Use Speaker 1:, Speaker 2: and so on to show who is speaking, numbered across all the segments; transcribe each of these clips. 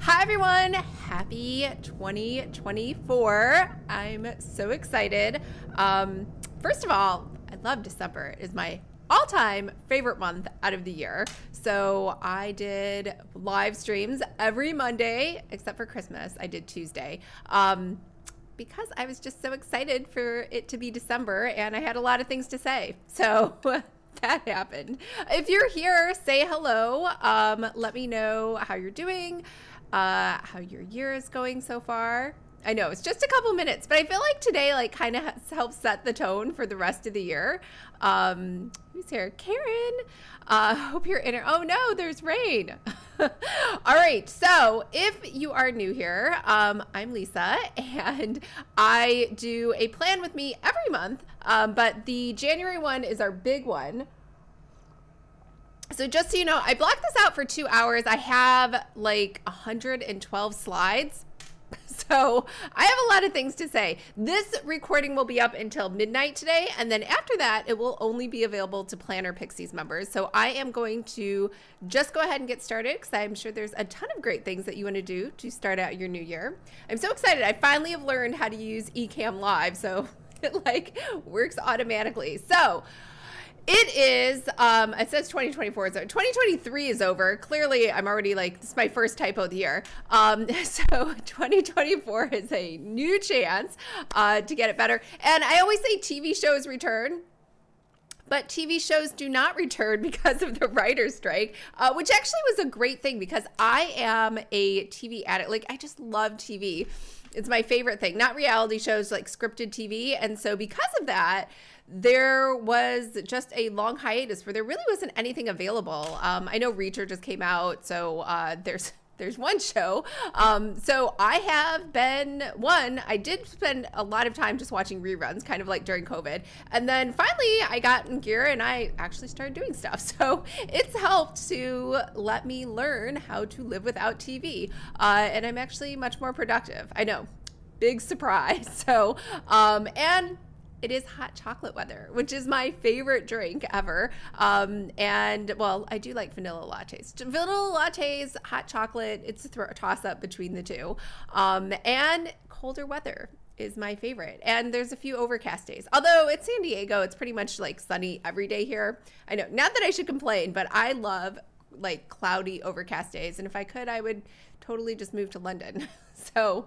Speaker 1: Hi, everyone. Happy 2024. I'm so excited. Um, first of all, I love December. It is my all time favorite month out of the year. So I did live streams every Monday, except for Christmas. I did Tuesday. Um, because I was just so excited for it to be December and I had a lot of things to say. So that happened. If you're here, say hello. Um, let me know how you're doing, uh, how your year is going so far. I know it's just a couple minutes, but I feel like today like kind of helps set the tone for the rest of the year. Um, who's here? Karen. Uh, hope you're in. Oh no, there's rain. All right. So if you are new here, um, I'm Lisa, and I do a plan with me every month. Um, but the January one is our big one. So just so you know, I blocked this out for two hours. I have like 112 slides. So I have a lot of things to say. This recording will be up until midnight today. And then after that, it will only be available to Planner Pixies members. So I am going to just go ahead and get started because I'm sure there's a ton of great things that you want to do to start out your new year. I'm so excited. I finally have learned how to use Ecamm Live. So it like works automatically. So it is. Um, it says 2024 is over. 2023 is over. Clearly, I'm already like this is my first typo of the year. Um, so 2024 is a new chance uh, to get it better. And I always say TV shows return but TV shows do not return because of the writer's strike, uh, which actually was a great thing because I am a TV addict. Like, I just love TV. It's my favorite thing, not reality shows like scripted TV. And so, because of that, there was just a long hiatus where there really wasn't anything available. Um, I know Reacher just came out, so uh, there's there's one show. Um, so I have been one. I did spend a lot of time just watching reruns, kind of like during COVID, and then finally I got in gear and I actually started doing stuff. So it's helped to let me learn how to live without TV, uh, and I'm actually much more productive. I know, big surprise. So um, and it is hot chocolate weather, which is my favorite drink ever. Um, and well, I do like vanilla lattes. Vanilla lattes, hot chocolate, it's a, th- toss up between the two. Um, and colder weather is my favorite. And there's a few overcast days. Although it's San Diego, it's pretty much like sunny every day here. I know, not that I should complain, but I love like cloudy overcast days. And if I could, I would totally just move to London. so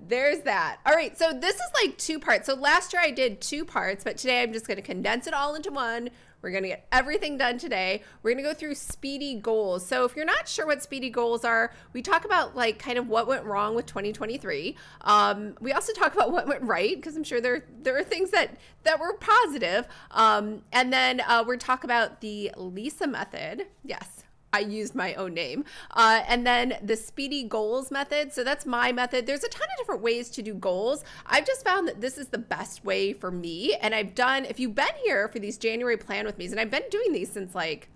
Speaker 1: there's that. All right. So this is like two parts. So last year I did two parts, but today I'm just going to condense it all into one. We're going to get everything done today. We're going to go through speedy goals. So if you're not sure what speedy goals are, we talk about like kind of what went wrong with 2023. Um, we also talk about what went right because I'm sure there there are things that that were positive. Um, and then uh, we talk about the Lisa method. Yes, I used my own name. Uh, and then the speedy goals method. So that's my method. There's a ton of different ways to do goals. I've just found that this is the best way for me. And I've done, if you've been here for these January plan with me, and I've been doing these since like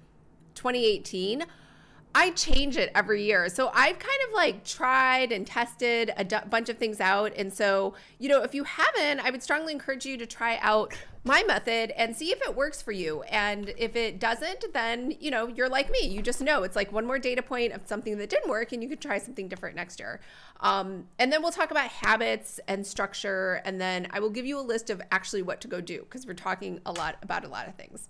Speaker 1: 2018. I change it every year. So I've kind of like tried and tested a bunch of things out. And so, you know, if you haven't, I would strongly encourage you to try out my method and see if it works for you. And if it doesn't, then, you know, you're like me. You just know it's like one more data point of something that didn't work and you could try something different next year. Um, and then we'll talk about habits and structure. And then I will give you a list of actually what to go do because we're talking a lot about a lot of things.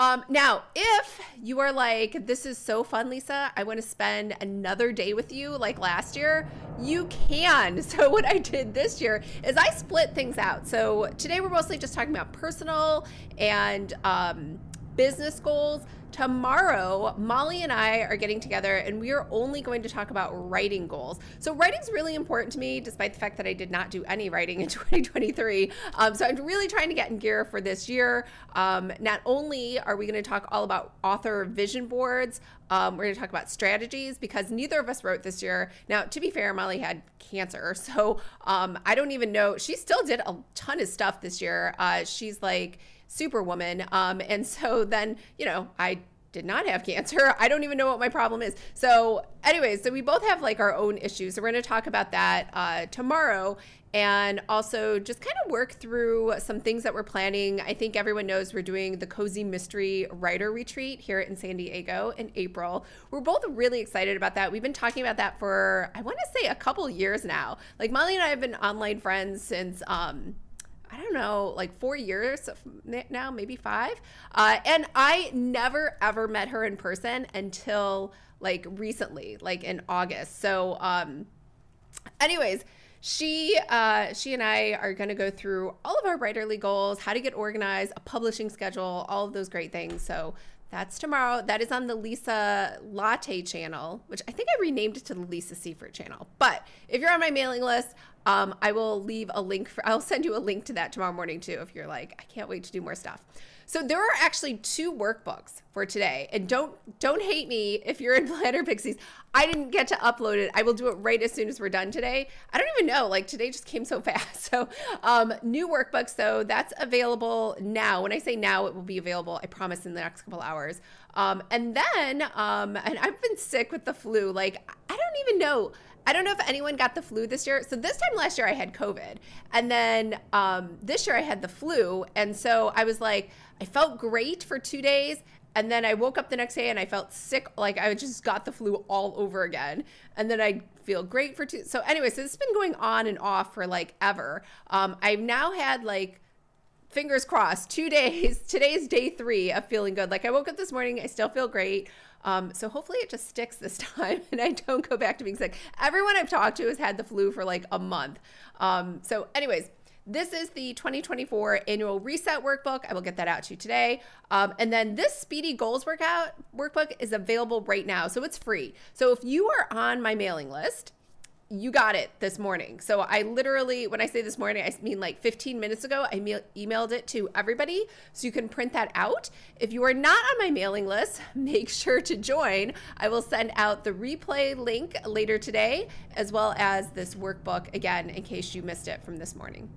Speaker 1: Um, now, if you are like, this is so fun, Lisa, I want to spend another day with you like last year, you can. So, what I did this year is I split things out. So, today we're mostly just talking about personal and um, business goals. Tomorrow, Molly and I are getting together and we are only going to talk about writing goals. So, writing is really important to me, despite the fact that I did not do any writing in 2023. Um, so, I'm really trying to get in gear for this year. Um, not only are we going to talk all about author vision boards, um, we're going to talk about strategies because neither of us wrote this year. Now, to be fair, Molly had cancer. So, um, I don't even know. She still did a ton of stuff this year. Uh, she's like, superwoman. Um, and so then, you know, I did not have cancer. I don't even know what my problem is. So, anyways, so we both have like our own issues. So, we're going to talk about that uh, tomorrow and also just kind of work through some things that we're planning. I think everyone knows we're doing the Cozy Mystery Writer Retreat here in San Diego in April. We're both really excited about that. We've been talking about that for, I want to say, a couple years now. Like, Molly and I have been online friends since, um, I don't know, like four years now, maybe five. Uh, and I never ever met her in person until like recently, like in August. So, um, anyways, she uh, she and I are going to go through all of our writerly goals, how to get organized, a publishing schedule, all of those great things. So that's tomorrow. That is on the Lisa Latte channel, which I think I renamed it to the Lisa Siefert channel. But if you're on my mailing list, um, I will leave a link for, I'll send you a link to that tomorrow morning too if you're like, I can't wait to do more stuff. So there are actually two workbooks for today. And don't don't hate me if you're in Planner Pixies. I didn't get to upload it. I will do it right as soon as we're done today. I don't even know. Like today just came so fast. So um, new workbooks though, that's available now. When I say now, it will be available, I promise, in the next couple hours. Um, and then um, and I've been sick with the flu. Like I don't even know. I don't know if anyone got the flu this year. So this time last year I had COVID, and then um, this year I had the flu, and so I was like, I felt great for two days, and then I woke up the next day and I felt sick, like I just got the flu all over again, and then I feel great for two. So anyway, so this has been going on and off for like ever. Um, I've now had like fingers crossed two days. Today's day three of feeling good. Like i woke up this morning i still feel great um, so hopefully it just sticks this time and I don't go back to being sick. Everyone I've talked to has had the flu for like a month. Um, so, anyways, this is the 2024 annual reset workbook. I will get that out to you today. Um, and then this speedy goals workout workbook is available right now. So it's free. So if you are on my mailing list, you got it this morning. So I literally, when I say this morning, I mean like 15 minutes ago, I emailed it to everybody. So you can print that out. If you are not on my mailing list, make sure to join. I will send out the replay link later today, as well as this workbook again, in case you missed it from this morning.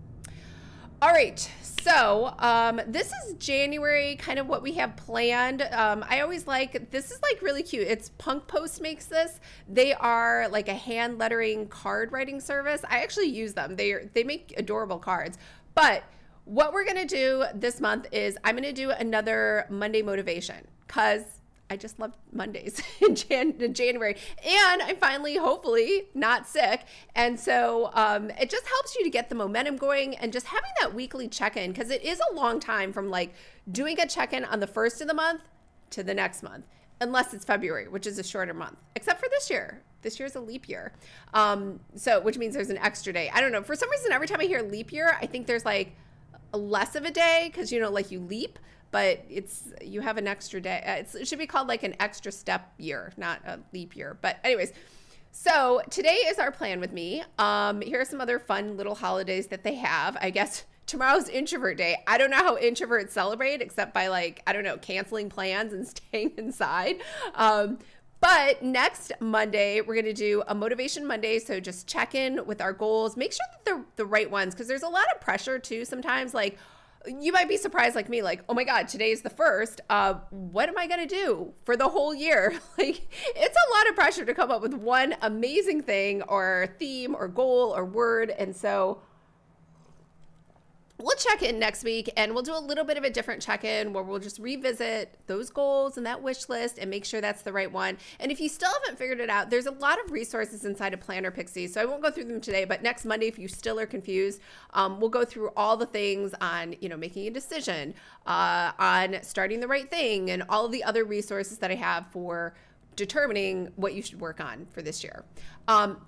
Speaker 1: All right, so um, this is January, kind of what we have planned. Um, I always like this is like really cute. It's Punk Post makes this. They are like a hand lettering card writing service. I actually use them. They they make adorable cards, but what we're gonna do this month is I'm gonna do another Monday motivation because I just love Mondays in, Jan- January. And I'm finally, hopefully, not sick. And so um, it just helps you to get the momentum going and just having that weekly check in because it is a long time from like doing a check in on the first of the month to the next month, unless it's February, which is a shorter month, except for this year. This year's a leap year. Um, so, which means there's an extra day. I don't know. For some reason, every time I hear leap year, I think there's like less of a day because, you know, like you leap but it's you have an extra day. Uh, it should be called like an extra step year, not a leap year. But anyways, so today is our plan with me. Um, here are some other fun little holidays that they have. I guess tomorrow's introvert day. I don't know how introverts celebrate except by like I don't know canceling plans and staying inside. Um, but next Monday, we're going to do a Motivation Monday. So just check in with our goals. Make sure that they're the right ones because there's a lot of pressure too sometimes. Like, you might be surprised like me like oh my god today's the first uh what am i going to do for the whole year? Like it's a lot of pressure to come up with one amazing thing or theme or goal or word. And so we'll check in next week and we'll do a little bit of a different check in where we'll just revisit those goals and that wish list and make sure that's the right one. And if you still haven't figured it out, there's a lot of resources inside of Planner Pixie. So I won't go through them today, but next Monday, if you still are confused, um, we'll go through all the things on, you know, making a decision, uh, on starting the right thing, and all of the other resources that I have for determining what you should work on for this year. Um,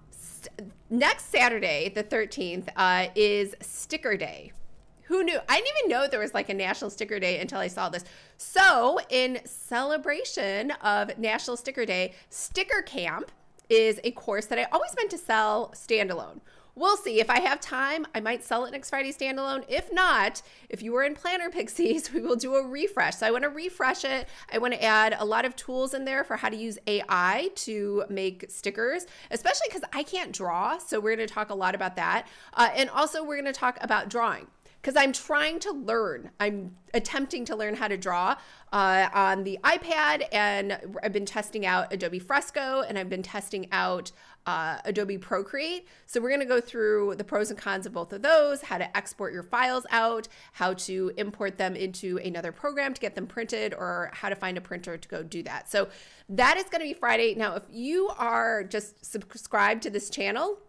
Speaker 1: next Saturday, the 13th, uh, is Sticker Day. Who knew? I didn't even know there was like a National Sticker Day until I saw this. So, in celebration of National Sticker Day, Sticker Camp is a course that I always meant to sell standalone. We'll see. If I have time, I might sell it next Friday standalone. If not, if you were in Planner Pixies, we will do a refresh. So I want to refresh it. I want to add a lot of tools in there for how to use AI to make stickers, especially because I can't draw. So we're going to talk a lot about that. Uh, and also, we're going to talk about drawing because I'm trying to learn. I'm attempting to learn how to draw uh, on the iPad, and I've been testing out Adobe Fresco and I've been testing out uh, Adobe Procreate. So we're going to go through the pros and cons of both of those, how to export your files out, how to import them into another program to get them printed, or how to find a printer to go do that. So that is going to be Friday. Now, if you are just subscribed to this channel,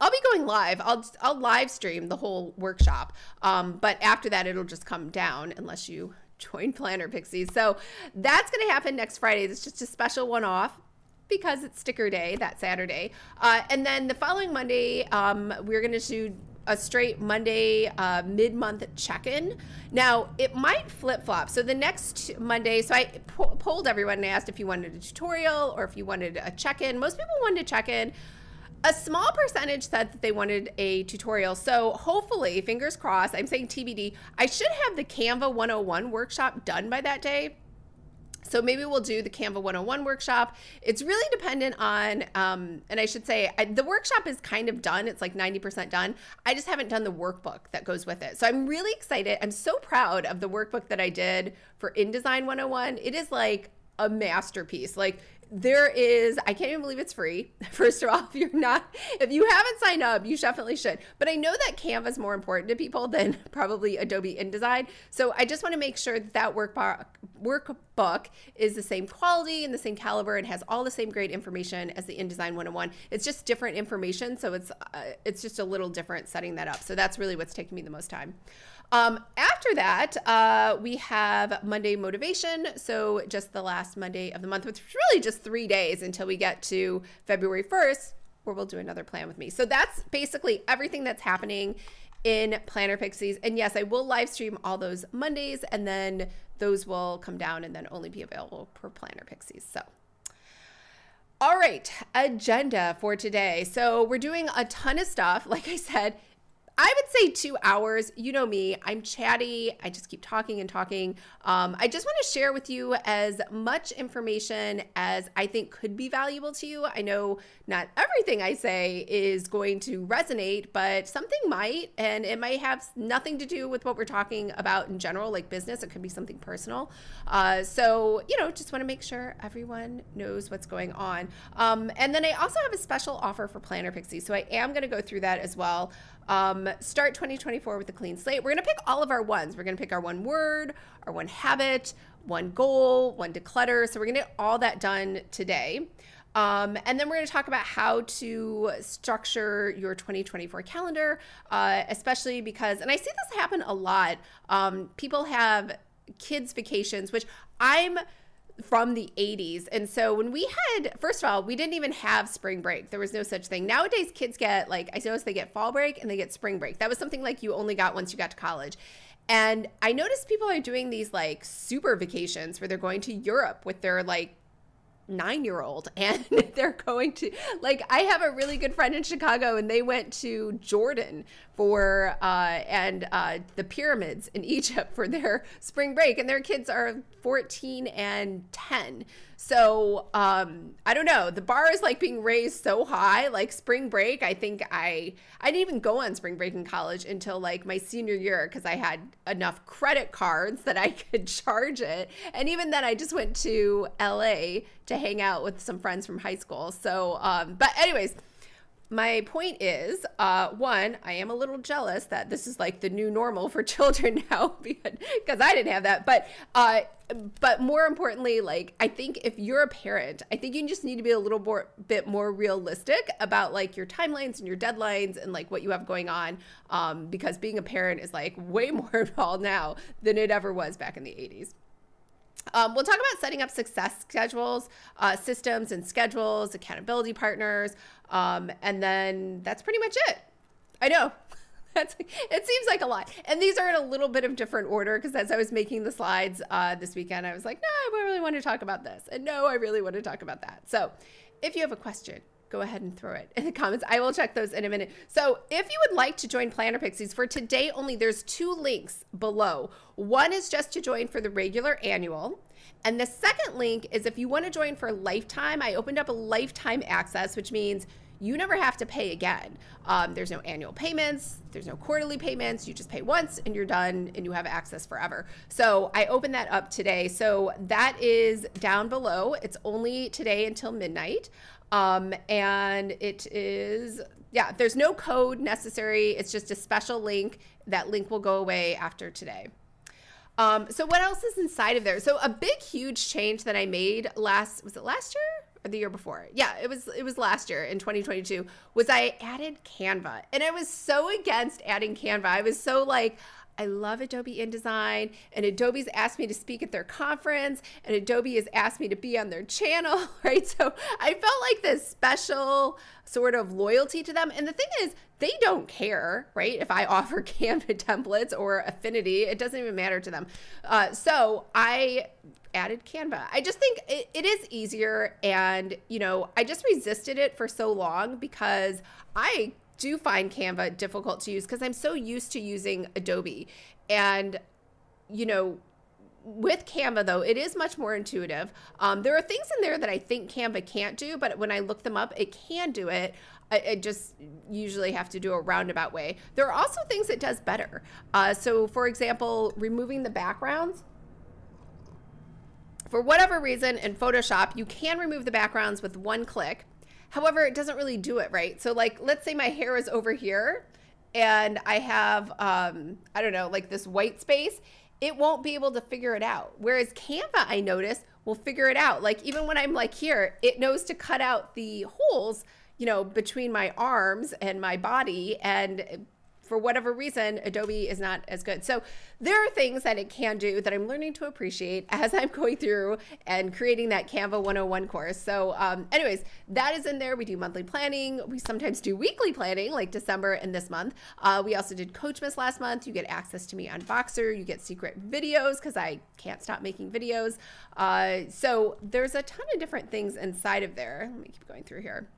Speaker 1: I'll be going live. I'll I'll live stream the whole workshop. Um, but after that, it'll just come down unless you join Planner Pixies. So that's going to happen next Friday. It's just a special one off because it's sticker day that Saturday. Uh, and then the following Monday, um, we're going to do a straight Monday uh, mid month check in. Now, it might flip flop. So, the next Monday, so I po- polled everyone and asked if you wanted a tutorial or if you wanted a check in. Most people wanted a check in a small percentage said that they wanted a tutorial. So hopefully, fingers crossed, I'm saying TBD, I should have the Canva 101 workshop done by that day. So maybe we'll do the Canva 101 workshop. It's really dependent on, um, and I should say I, the workshop is kind of done. It's like 90% done. I just haven't done the workbook that goes with it. So I'm really excited. I'm so proud of the workbook that I did for InDesign 101. It is like a masterpiece. Like there is i can't even believe it's free. First of all if you're not if you haven't signed up you definitely should. But i know that canva is more important to people than probably adobe indesign. So i just want to make sure that that workbook workbook is the same quality and the same caliber and has all the same great information as the indesign 101 it's just different information so it's uh, it's just a little different setting that up. So that's really what's taking me the most time um, after that, uh, we have Monday motivation. So just the last Monday of the month, which is really just three days until we get to February 1st, where we'll do another plan with me. So that's basically everything that's happening in Planner Pixies. And yes, I will live stream all those Mondays, and then those will come down and then only be available per Planner Pixies. So. All right, agenda for today. So, we're doing a ton of stuff. Like I said, I would say two hours. You know me, I'm chatty. I just keep talking and talking. Um, I just want to share with you as much information as I think could be valuable to you. I know not everything I say is going to resonate, but something might, and it might have nothing to do with what we're talking about in general, like business. It could be something personal. Uh, so, you know, just want to make sure everyone knows what's going on. Um, and then I also have a special offer for Planner Pixie. So I am going to go through that as well. Um, start 2024 with a clean slate. We're going to pick all of our ones. We're going to pick our one word, our one habit, one goal, one declutter. So we're going to get all that done today. Um, and then we're going to talk about how to structure your 2024 calendar, uh, especially because, and I see this happen a lot. Um, people have kids' vacations, which I'm from the 80s. And so when we had, first of all, we didn't even have spring break. There was no such thing. Nowadays, kids get like, I noticed they get fall break and they get spring break. That was something like you only got once you got to college. And I noticed people are doing these like super vacations where they're going to Europe with their like nine year old and they're going to like i have a really good friend in chicago and they went to jordan for uh, and uh, the pyramids in egypt for their spring break and their kids are 14 and 10 so um, I don't know. The bar is like being raised so high. Like spring break, I think I I didn't even go on spring break in college until like my senior year because I had enough credit cards that I could charge it. And even then, I just went to LA to hang out with some friends from high school. So, um, but anyways my point is uh, one i am a little jealous that this is like the new normal for children now because i didn't have that. But uh, but more importantly like i think if you're a parent i think you just need to be a little more bit more realistic about like your timelines and your deadlines and like what you have going on um, because being a parent is like way more involved now than it ever was back in the 80s um, we'll talk about setting up success schedules, uh, systems and schedules, accountability partners, um, and then that's pretty much it. I know. That's, it seems like a lot. And these are in a little bit of different order because as I was making the slides uh, this weekend, I was like, no, I really want to talk about this. And no, I really want to talk about that. So if you have a question, go ahead and throw it in the comments. I will check those in a minute. So, if you would like to join Planner Pixies for today only, there's two links below. One is just to join for the regular annual, and the second link is if you want to join for lifetime. I opened up a lifetime access, which means you never have to pay again. Um, there's no annual payments, there's no quarterly payments. You just pay once and you're done and you have access forever. So I opened that up today. So that is down below. It's only today until midnight. Um, and it is, yeah, there's no code necessary. It's just a special link. That link will go away after today. Um, so what else is inside of there? So a big, huge change that I made last, was it last year? or the year before. Yeah, it was it was last year in 2022 was I added Canva. And I was so against adding Canva. I was so like I love Adobe InDesign, and Adobe's asked me to speak at their conference, and Adobe has asked me to be on their channel, right? So I felt like this special sort of loyalty to them. And the thing is, they don't care, right? If I offer Canva templates or Affinity, it doesn't even matter to them. Uh, so I added Canva. I just think it, it is easier. And, you know, I just resisted it for so long because I do find Canva difficult to use because I'm so used to using Adobe. And, you know, with Canva, though, it is much more intuitive. Um, there are things in there that I think Canva can't do, but when I look them up, it can do it. I, I just usually have to do a roundabout way. There are also things it does better. Uh, so, for example, removing the backgrounds for whatever reason in Photoshop, you can remove the backgrounds with one click. However, it doesn't really do it right. So like, let's say my hair is over here and I have, um, I don't know, like this white space, it won't be able to figure it out. Whereas Canva, I notice, will figure it out. Like even when I'm like here, it knows to cut out the holes, you know, between my arms and my body and for whatever reason, Adobe is not as good. So there are things that it can do that I'm learning to appreciate as I'm going through and creating that Canva 101 course. So, um, anyways, that is in there. We do monthly planning. We sometimes do weekly planning, like December and this month. Uh, we also did Coachmas last month. You get access to me on Voxer. You get secret videos because I can't stop making videos. Uh, so there's a ton of different things inside of there. Let me keep going through here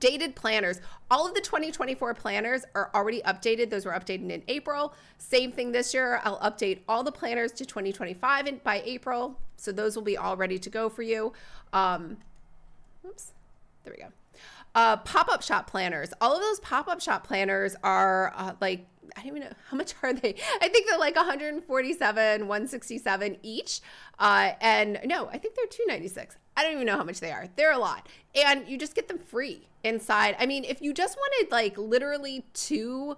Speaker 1: dated planners. All of the 2024 planners are already updated. Those were updated in april. Same thing this year. I'll update all the planners to 2025 in, by april. So those will be all ready to go for you. Um oops there we go. Uh, pop-up shop planners. All of those pop-up shop planners are uh, like I don't even know how much are they. I think they're like 147, 167 each. Uh, and no, I think they're 296. I don't even know how much they are. They're a lot. And you just get them free inside. I mean, if you just wanted like literally two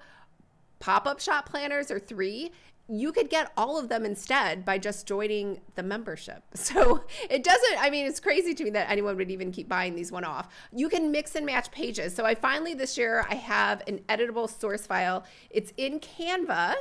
Speaker 1: pop up shop planners or three, you could get all of them instead by just joining the membership. So it doesn't, I mean, it's crazy to me that anyone would even keep buying these one off. You can mix and match pages. So I finally this year, I have an editable source file. It's in Canva.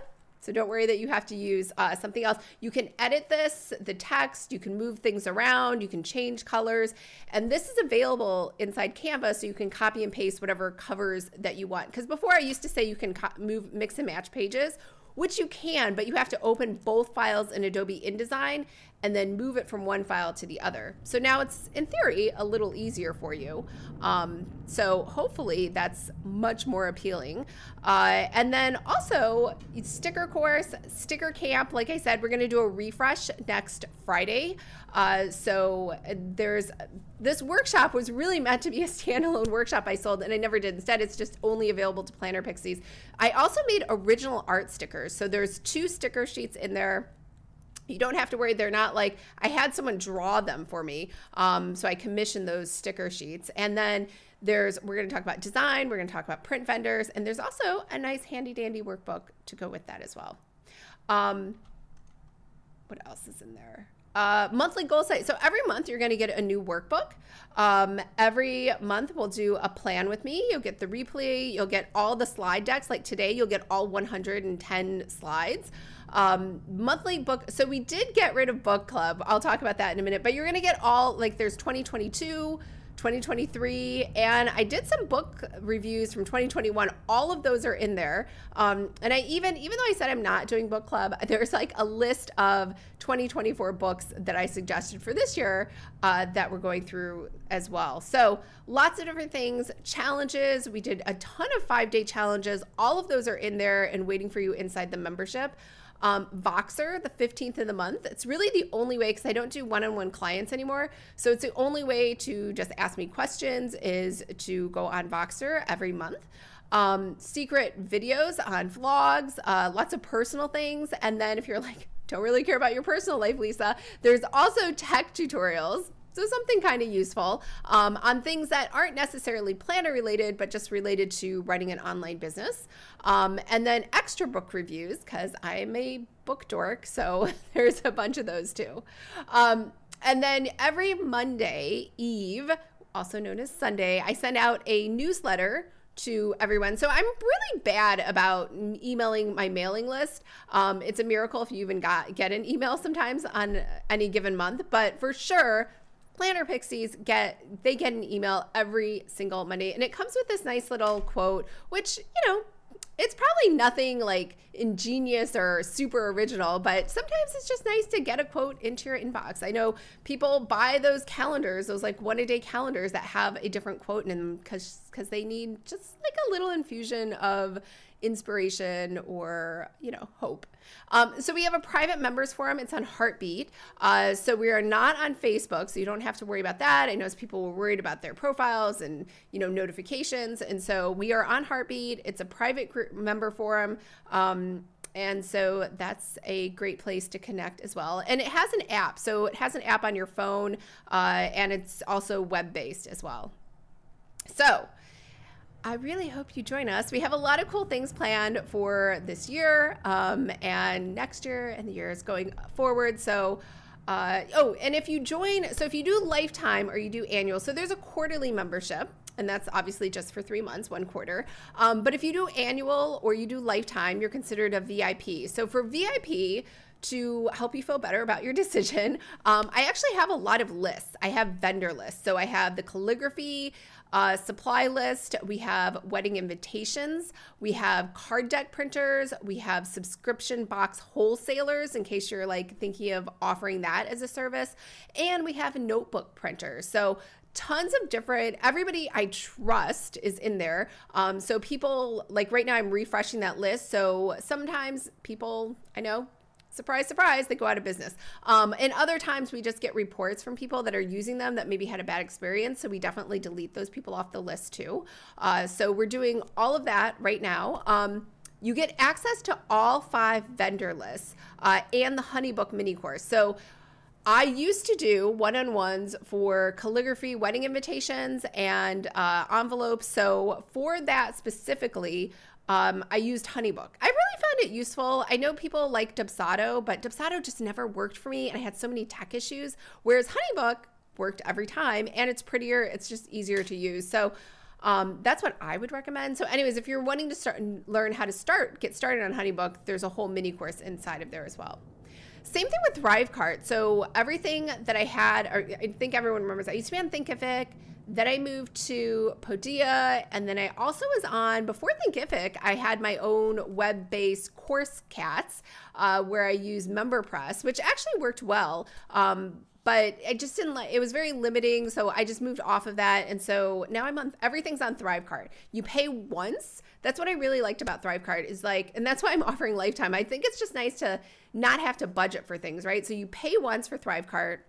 Speaker 1: So don't worry that you have to use uh, something else. You can edit this, the text, you can move things around, you can change colors. And this is available inside Canva so you can copy and paste whatever covers that you want. Because before I used to say you can move, mix and match pages, which you can, but you have to open both files in Adobe InDesign and then move it from one file to the other. So now it's, in theory, a little easier for you. Um, so hopefully that's much more appealing. Uh, and then also, sticker course, sticker camp. Like I said, we're going to do a refresh next Friday. Uh, so there's this workshop was really meant to be a standalone workshop I sold, and I never did. Instead, it's just only available to Planner Pixies. I also made original art stickers. So there's two sticker sheets in there you don't have to worry they're not like i had someone draw them for me um, so i commissioned those sticker sheets and then there's we're going to talk about design we're going to talk about print vendors and there's also a nice handy dandy workbook to go with that as well um, what else is in there uh, monthly goal set. So every month you're going to get a new workbook. Um, every month we'll do a plan with me. You'll get the replay. You'll get all the slide decks. Like today, you'll get all 110 slides. Um, monthly book. So we did get rid of book club. I'll talk about that in a minute. But you're going to get all like there's 2022. 2023 and i did some book reviews from 2021 all of those are in there um, and i even even though i said i'm not doing book club there's like a list of 2024 books that i suggested for this year uh, that we're going through as well so lots of different things challenges we did a ton of five day challenges all of those are in there and waiting for you inside the membership Um, Voxer, the 15th of the month. It's really the only way because I don't do one on one clients anymore. So it's the only way to just ask me questions is to go on Voxer every month. Um, secret videos on vlogs, uh, lots of personal things. And then if you're like, don't really care about your personal life, Lisa, there's also tech tutorials so something kind of useful um, on things that aren't necessarily planner related, but just related to running an online business. Um, and then extra book reviews, because I'm a book dork. So there's a bunch of those too. Um, and then every Monday Eve, also known as Sunday, I send out a newsletter to everyone. So I'm really bad about emailing my mailing list. Um, it's a miracle if you even got get an email sometimes on any given month, but for sure planner pixies get they get an email every single monday and it comes with this nice little quote which you know it's probably nothing like ingenious or super original, but sometimes it's just nice to get a quote into your inbox. I know people buy those calendars, those like one a day calendars that have a different quote in them because because they need just like a little infusion of inspiration or you know hope. Um, so we have a private members forum. It's on heartbeat. Uh, so we are not on facebook so you don't have to worry about that. I know people were worried about their profiles and you know notifications. And so we are on heartbeat. It's a private group member forum. Um, and so that's a great place to connect as well. And it has an app. So it has an app on your phone uh, and it's also web based as well. So I really hope you join us. We have a lot of cool things planned for this year um, and next year and the years going forward. So, uh, oh, and if you join, so if you do lifetime or you do annual, so there's a quarterly membership and that's obviously just for three months, one quarter. Um, but if you do annual or you do lifetime, you're considered a VIP. So for VIP, to help you feel better about your decision, um, I actually have a lot of lists. I have vendor lists. So I have the calligraphy uh, supply list, we have wedding invitations, we have card deck printers, we have subscription box wholesalers in case you're like thinking of offering that as a service, and we have notebook printers. So tons of different everybody i trust is in there. Um, so people like right now i'm refreshing that list. So sometimes people i know surprise, surprise, they go out of business. Um, and other times we just get reports from people that are using them that maybe had a bad experience. So we definitely delete those people off the list too. Uh, so we're doing all of that right now. Um, you get access to all five vendor lists uh, and the Honeybook mini course. So I used to do one on ones for calligraphy, wedding invitations, and uh, envelopes. So, for that specifically, um, I used Honeybook. I really found it useful. I know people like Dubsado, but Dubsado just never worked for me, and I had so many tech issues. Whereas Honeybook worked every time, and it's prettier. It's just easier to use. So um, that's what I would recommend. So, anyways, if you're wanting to start and learn how to start, get started on Honeybook, there's a whole mini course inside of there as well. Same thing with Thrivecart. So everything that I had, or I think everyone remembers, I used to be on Thinkific. Then I moved to Podia, and then I also was on before Thinkific. I had my own web-based course cats uh, where I use MemberPress, which actually worked well. Um, but I just didn't like it was very limiting so I just moved off of that and so now I'm on everything's on Thrivecart. You pay once. That's what I really liked about Thrivecart is like and that's why I'm offering lifetime. I think it's just nice to not have to budget for things, right? So you pay once for Thrivecart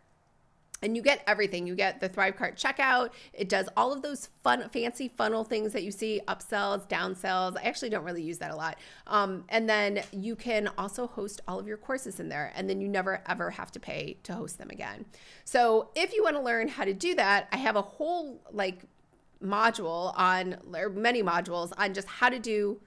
Speaker 1: and you get everything. You get the Thrivecart checkout. It does all of those fun, fancy funnel things that you see upsells, downsells. I actually don't really use that a lot. Um, and then you can also host all of your courses in there, and then you never ever have to pay to host them again. So if you want to learn how to do that, I have a whole like module on, or many modules on just how to do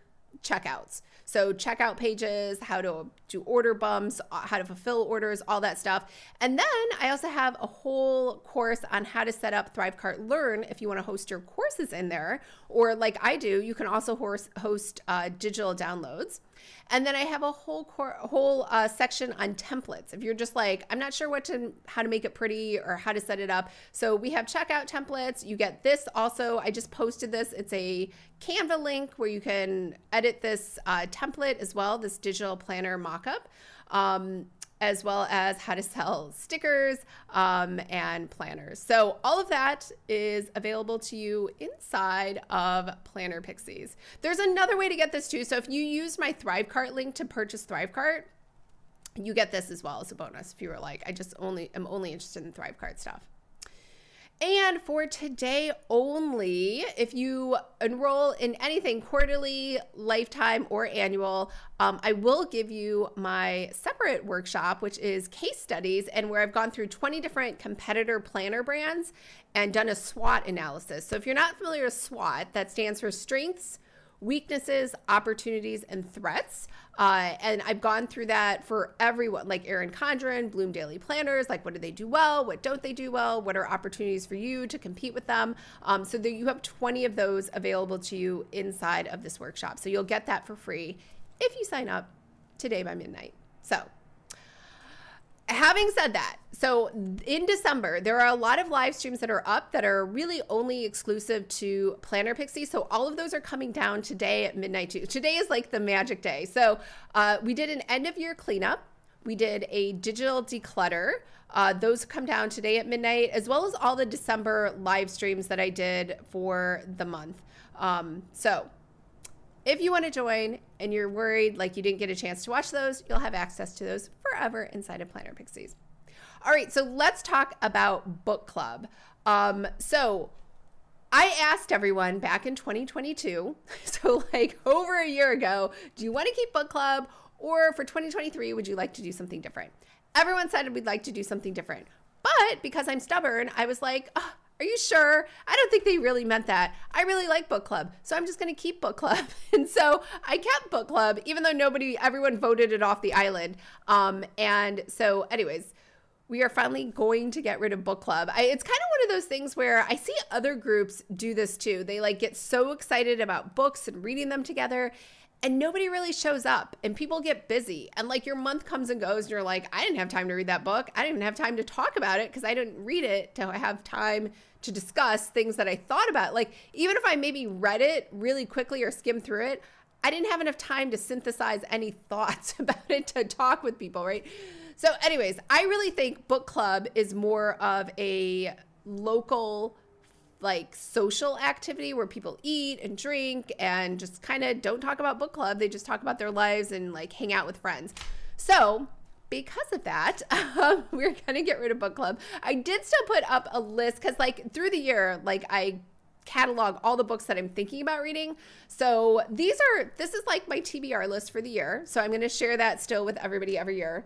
Speaker 1: checkouts. So, checkout pages, how to do order bumps, uh, how to fulfill orders, all that stuff. And then I also have a whole course on how to set up Thrivecart Learn if you want to host your courses in there. Or, like I do, you can also host uh, digital downloads. And then I have a whole whole uh, section on templates. If you're just like, I'm not sure what to how to make it pretty or how to set it up. So we have checkout templates. You get this also. I just posted this. It's a Canva link where you can edit this uh, template as well, this digital planner mockup. Um, as well as how to sell stickers um, and planners. So, all of that is available to you inside of Planner Pixies. There's another way to get this too. So, if you use my Thrivecart link to purchase Thrivecart, you get this as well as a bonus if you were like, I just only am only interested in ThriveCart stuff. And for today only, if you enroll in anything quarterly, lifetime, or annual, um, I will give you my separate workshop, which is case studies, and where I've gone through 20 different competitor planner brands and done a SWOT analysis. So if you're not familiar with SWOT, that stands for strengths, weaknesses, opportunities, and threats. Uh, and I've gone through that for everyone, like Erin Condren, Bloom Daily Planners. Like, what do they do well? What don't they do well? What are opportunities for you to compete with them? Um, so that you have 20 of those available to you inside of this workshop. So you'll get that for free if you sign up today by midnight. So having said that, so in December, there are a lot of live streams that are up that are really only exclusive to Planner Pixie. So all of those are coming down today at midnight too. Today is like the magic day. So uh, we did an end of year cleanup. We did a digital declutter. Uh, those come down today at midnight, as well as all the December live streams that I did for the month. Um, so if you want to join and you're worried like you didn't get a chance to watch those, you'll have access to those forever inside of Planner Pixies. All right, so let's talk about book club. Um, so I asked everyone back in 2022, so like over a year ago, do you want to keep book club or for 2023, would you like to do something different? Everyone said we'd like to do something different. But because I'm stubborn, I was like, oh, are you sure? I don't think they really meant that. I really like book club. So I'm just going to keep book club. And so I kept book club, even though nobody, everyone voted it off the island. Um, and so, anyways, we are finally going to get rid of book club. I, it's kind of one of those things where I see other groups do this too. They like get so excited about books and reading them together and nobody really shows up and people get busy and like your month comes and goes and you're like i didn't have time to read that book i didn't even have time to talk about it because i didn't read it to have time to discuss things that i thought about like even if i maybe read it really quickly or skimmed through it i didn't have enough time to synthesize any thoughts about it to talk with people right so anyways i really think book club is more of a local like social activity where people eat and drink and just kind of don't talk about book club. They just talk about their lives and like hang out with friends. So, because of that, um, we're to get rid of book club. I did still put up a list because, like, through the year, like, I catalog all the books that I'm thinking about reading. So, these are, this is like my TBR list for the year. So, I'm to share that still with everybody every year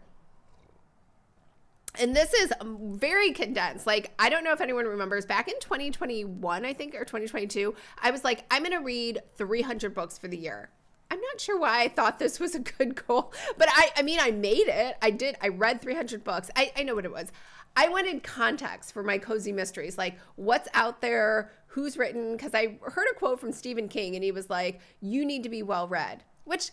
Speaker 1: and this is very condensed. Like, I don't know if anyone remembers back in 2021, I think, or 2022, I was like, I'm going to read 300 books for the year. I'm not sure why I thought this was a good goal, but I, I mean, I made it. I did. I read 300 books. I, I know what it was. I wanted context for my cozy mysteries, like what's out there, who's written. Because I heard a quote from Stephen King, and he was like, "You need to be well read." Which,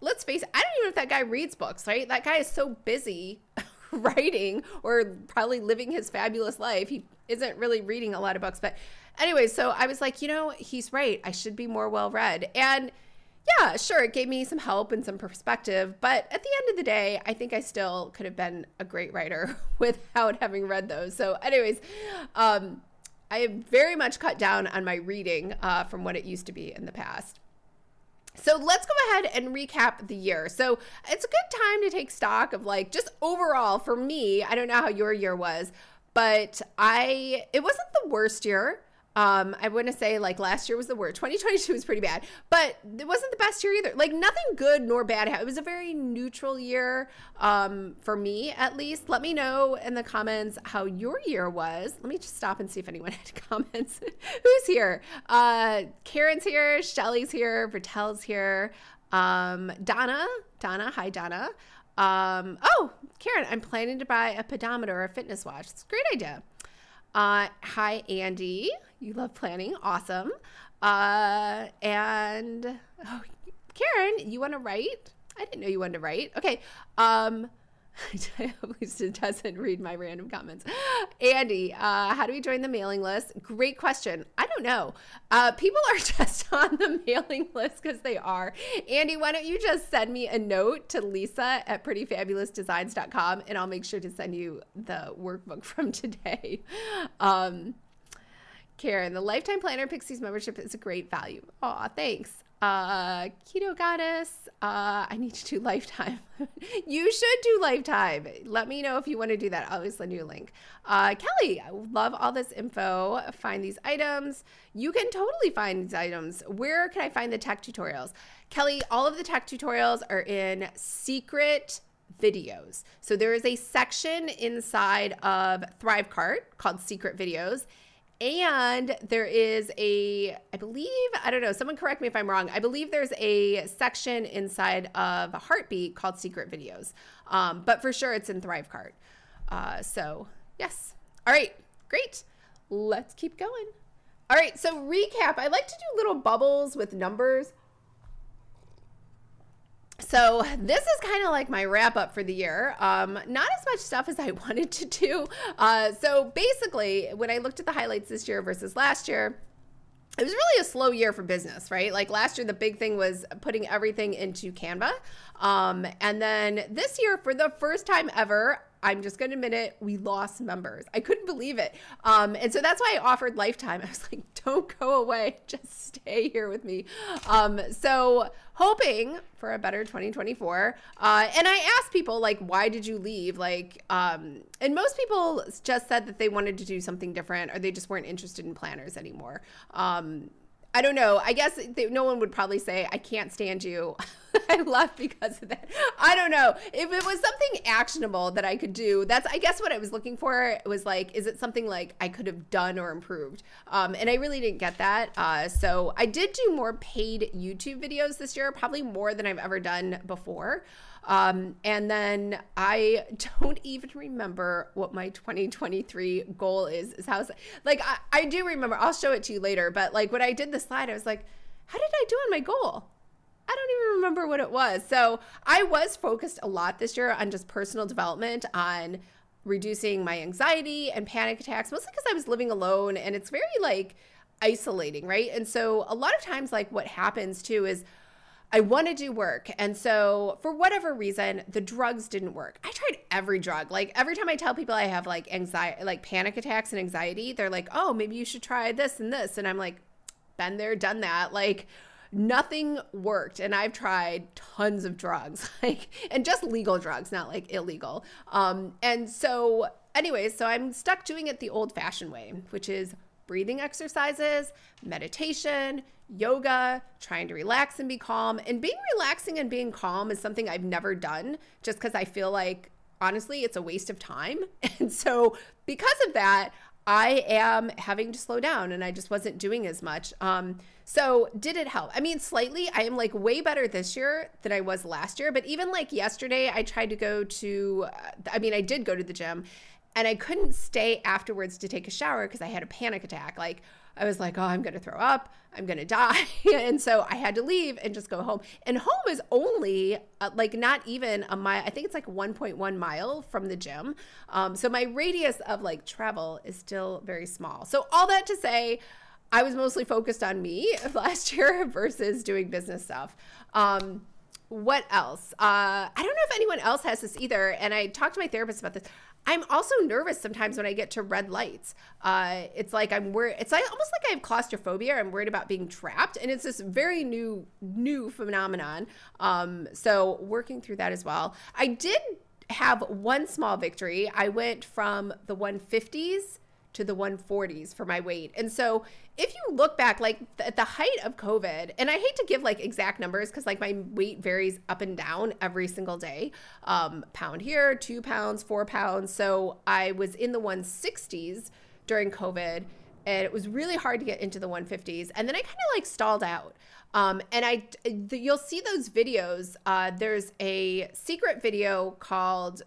Speaker 1: let's face it, I don't even know if that guy reads books. Right? That guy is so busy writing or probably living his fabulous life. He isn't really reading a lot of books. But anyway, so I was like, you know, he's right. I should be more well read. And yeah, sure, it gave me some help and some perspective. But at the end of the day, I think I still could have been a great writer without having read those. So, anyways, um, I have very much cut down on my reading uh, from what it used to be in the past. So let's go ahead and recap the year. So it's a good time to take stock of like just overall for me. I don't know how your year was, but I it wasn't the worst year. Um, I wouldn't say like last year was the worst. 2022 was pretty bad, but it wasn't the best year either. Like nothing good nor bad. It was a very neutral year um, for me, at least. Let me know in the comments how your year was. Let me just stop and see if anyone had comments. Who's here? Uh, Karen's here. Shelly's here. Bertel's here. Um, Donna. Donna. Hi, Donna. Um, oh, Karen, I'm planning to buy a pedometer or a fitness watch. It's a great idea. Uh, hi, Andy. You love planning. Awesome. Uh, and oh, Karen, you want to write? I didn't know you wanted to write. Okay. Um, it doesn't read my random comments. Andy, uh, how do we join the mailing list? Great question. I don't know. Uh, people are just on the mailing list because they are. Andy, why don't you just send me a note to Lisa at prettyfabulousdesigns.com and I'll make sure to send you the workbook from today. Um, Karen, the Lifetime Planner Pixies membership is a great value. Aw, thanks. Uh, Keto Goddess. Uh, I need to do Lifetime. you should do Lifetime. Let me know if you want to do that. I'll always send you a link. Uh, Kelly, I love all this info. Find these items. You can totally find these items. Where can I find the tech tutorials? Kelly, all of the tech tutorials are in secret videos. So there is a section inside of Thrivecart called Secret Videos. And there is a, I believe, I don't know, someone correct me if I'm wrong. I believe there's a section inside of a Heartbeat called Secret Videos. Um, but for sure, it's in Thrivecart. Uh, so, yes. All right, great. Let's keep going. All right, so recap. I like to do little bubbles with numbers so this is kind of like my wrap up for the year. Um, not as much stuff as I wanted to do. Uh, so basically, when I looked at the highlights this year versus last year, it was really a slow year for business, right? Like last year, the big thing was putting everything into Canva. Um, and then this year, for the first time ever, I'm just going to admit it, we lost members. I couldn't believe it. Um, and so that's why I offered Lifetime. I was like, don't go away, just stay here with me. Um, so, hoping for a better 2024. Uh, and I asked people, like, why did you leave? Like, um, and most people just said that they wanted to do something different or they just weren't interested in planners anymore. Um, I don't know. I guess they, no one would probably say, I can't stand you. I left because of that. I don't know. If it was something actionable that I could do, that's, I guess, what I was looking for. Was like, is it something like I could have done or improved? Um, and I really didn't get that. Uh, so I did do more paid YouTube videos this year, probably more than I've ever done before. Um, and then I don't even remember what my 2023 goal is. Is how like I, I do remember. I'll show it to you later. But like when I did the slide, I was like, how did I do on my goal? I don't even remember what it was. So I was focused a lot this year on just personal development, on reducing my anxiety and panic attacks, mostly because I was living alone and it's very like isolating, right? And so a lot of times, like what happens too is I want to do work. And so, for whatever reason, the drugs didn't work. I tried every drug. Like, every time I tell people I have like anxiety, like panic attacks and anxiety, they're like, oh, maybe you should try this and this. And I'm like, been there, done that. Like, nothing worked. And I've tried tons of drugs, like, and just legal drugs, not like illegal. Um, and so, anyways, so I'm stuck doing it the old fashioned way, which is breathing exercises, meditation, yoga, trying to relax and be calm. And being relaxing and being calm is something I've never done just because I feel like, honestly, it's a waste of time. And so, because of that, I am having to slow down and I just wasn't doing as much. Um, so, did it help? I mean, slightly. I am like way better this year than I was last year. But even like yesterday, I tried to go to, uh, I mean, I did go to the gym and I couldn't stay afterwards to take a shower because I had a panic attack. Like I was like, oh, I'm going to throw up. I'm going to die. and so I had to leave and just go home. And home is only uh, like not even a mile. I think it's like 1.1 mile from the gym. Um, so my radius of like travel is still very small. So all that to say, I was mostly focused on me last year versus doing business stuff. Um, what else? Uh, I don't know if anyone else has this either. And I talked to my therapist about this. I'm also nervous sometimes when I get to red lights. Uh, it's like I'm worried. It's like almost like I have claustrophobia. I'm worried about being trapped, and it's this very new new phenomenon. Um, so working through that as well. I did have one small victory. I went from the 150s to the 140s for my weight. And so if you look back, like at the height of COVID, and I hate to give like exact numbers because like my weight varies up and down every single day um, pound here, two pounds, four pounds. So I was in the 160s during COVID. And it was really hard to get into the 150s. And then I kind of like stalled out. Um, and I, you'll see those videos. Uh, there's a secret video called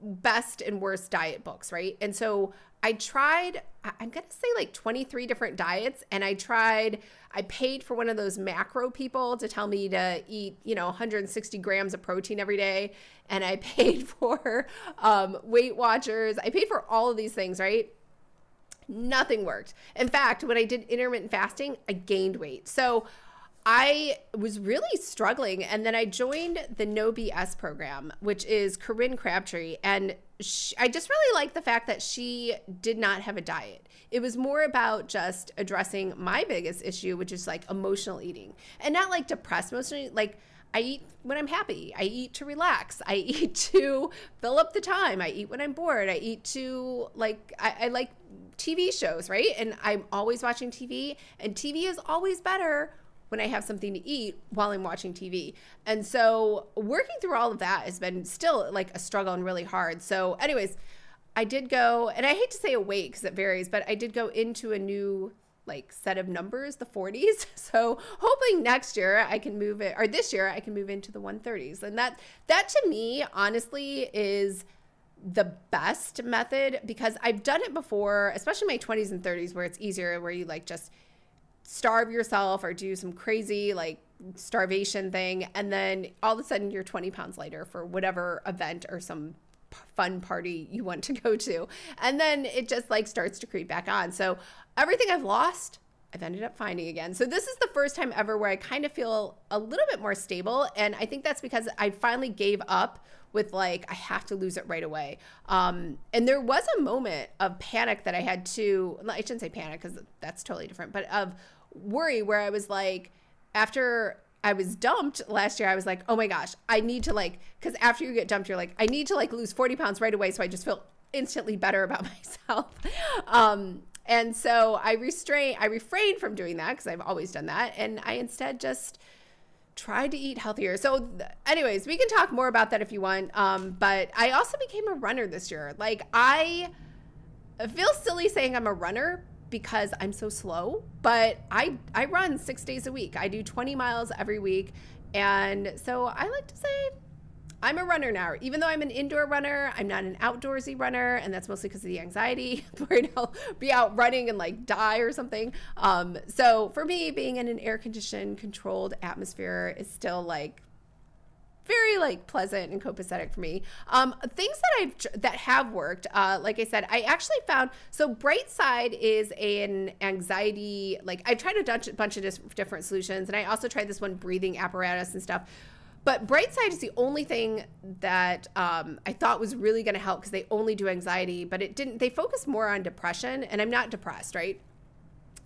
Speaker 1: best and worst diet books, right? And so I tried, I'm going to say like 23 different diets. And I tried, I paid for one of those macro people to tell me to eat, you know, 160 grams of protein every day. And I paid for um, Weight Watchers. I paid for all of these things, right? Nothing worked. In fact, when I did intermittent fasting, I gained weight. So I was really struggling. And then I joined the No BS program, which is Corinne Crabtree. And she, I just really like the fact that she did not have a diet. It was more about just addressing my biggest issue, which is like emotional eating and not like depressed emotionally. Like, I eat when I'm happy. I eat to relax. I eat to fill up the time. I eat when I'm bored. I eat to like I, I like TV shows, right? And I'm always watching TV, and TV is always better when I have something to eat while I'm watching TV. And so working through all of that has been still like a struggle and really hard. So, anyways, I did go, and I hate to say a weight because it varies, but I did go into a new like set of numbers, the 40s. So hoping next year I can move it, or this year I can move into the 130s. And that that to me, honestly, is the best method because I've done it before, especially my 20s and 30s, where it's easier, where you like just starve yourself or do some crazy like starvation thing. And then all of a sudden you're 20 pounds lighter for whatever event or some fun party you want to go to. And then it just like starts to creep back on. So everything I've lost, I've ended up finding again. So this is the first time ever where I kind of feel a little bit more stable. And I think that's because I finally gave up with like, I have to lose it right away. Um, and there was a moment of panic that I had to, I shouldn't say panic because that's totally different, but of worry where I was like, after I was dumped last year, I was like, oh my gosh, I need to like, because after you get dumped, you're like, I need to like lose 40 pounds right away. So I just feel instantly better about myself. Um, and so I restrain, I refrained from doing that because I've always done that. And I instead just tried to eat healthier. So, anyways, we can talk more about that if you want. Um, but I also became a runner this year. Like, I feel silly saying I'm a runner because I'm so slow, but I I run 6 days a week. I do 20 miles every week. And so I like to say I'm a runner now. Even though I'm an indoor runner, I'm not an outdoorsy runner, and that's mostly because of the anxiety. worried I'll be out running and like die or something. Um, so for me, being in an air conditioned, controlled atmosphere is still like very like pleasant and copacetic for me. Um, things that I've that have worked, uh, like I said, I actually found so Brightside is an anxiety like I tried a bunch of different solutions, and I also tried this one breathing apparatus and stuff. But Brightside is the only thing that um, I thought was really going to help because they only do anxiety, but it didn't. They focus more on depression, and I'm not depressed, right?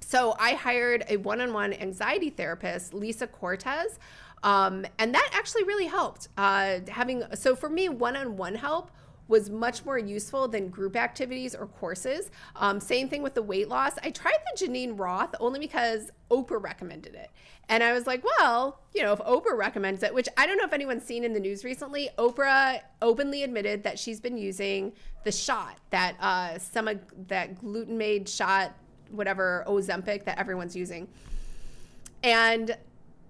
Speaker 1: So I hired a one-on-one anxiety therapist, Lisa Cortez. Um, and that actually really helped. Uh, having so for me, one-on-one help was much more useful than group activities or courses. Um, same thing with the weight loss. I tried the Geneen Roth only because Oprah recommended it. And I was like, well, you know, if Oprah recommends it, which I don't know if anyone's seen in the news recently, Oprah openly admitted that she's been using the shot, that uh, some that glutamate shot, whatever Ozempic that everyone's using. And,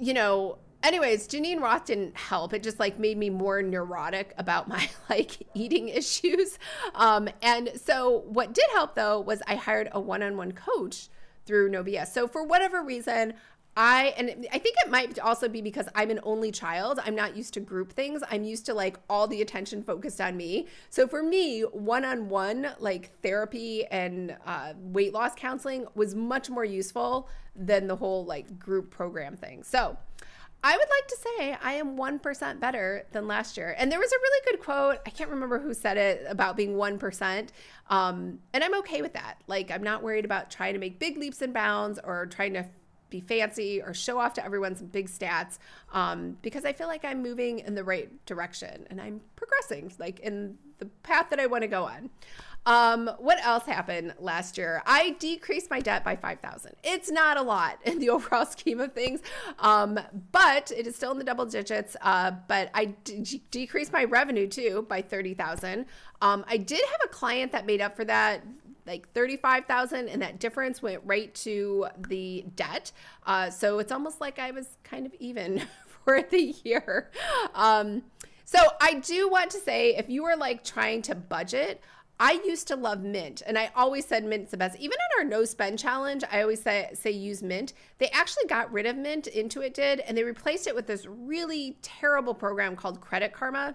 Speaker 1: you know, anyways, Geneen Roth didn't help. It just like made me more neurotic about my like eating issues. Um, and so what did help though was I hired a one-on-one coach through No BS. So for whatever reason, I and I think it might also be because I'm an only child. I'm not used to group things. I'm used to like all the attention focused on me. So for me, one-on-one like therapy and uh, weight loss counseling was much more useful than the whole like group program thing. So I would like to say I am 1% better than last year. And there was a really good quote. I can't remember who said it about being 1%. Um, and I'm okay with that. Like, I'm not worried about trying to make big leaps and bounds or trying to be fancy or show off to everyone some big stats um, because I feel like I'm moving in the right direction and I'm progressing, like in the path that I want to go on. Um, what else happened last year? I decreased my debt by 5,000. It's not a lot in the overall scheme of things. Um, but it is still in the double digits. Uh, but I d- decreased my revenue too by 30,000. Um, I did have a client that made up for that like 35,000 and that difference went right to the debt. Uh, so it's almost like I was kind of even for the year. Um, so I do want to say if you are like trying to budget, I used to love Mint, and I always said Mint's the best. Even on our no spend challenge, I always say say use Mint. They actually got rid of Mint, Intuit did, and they replaced it with this really terrible program called Credit Karma.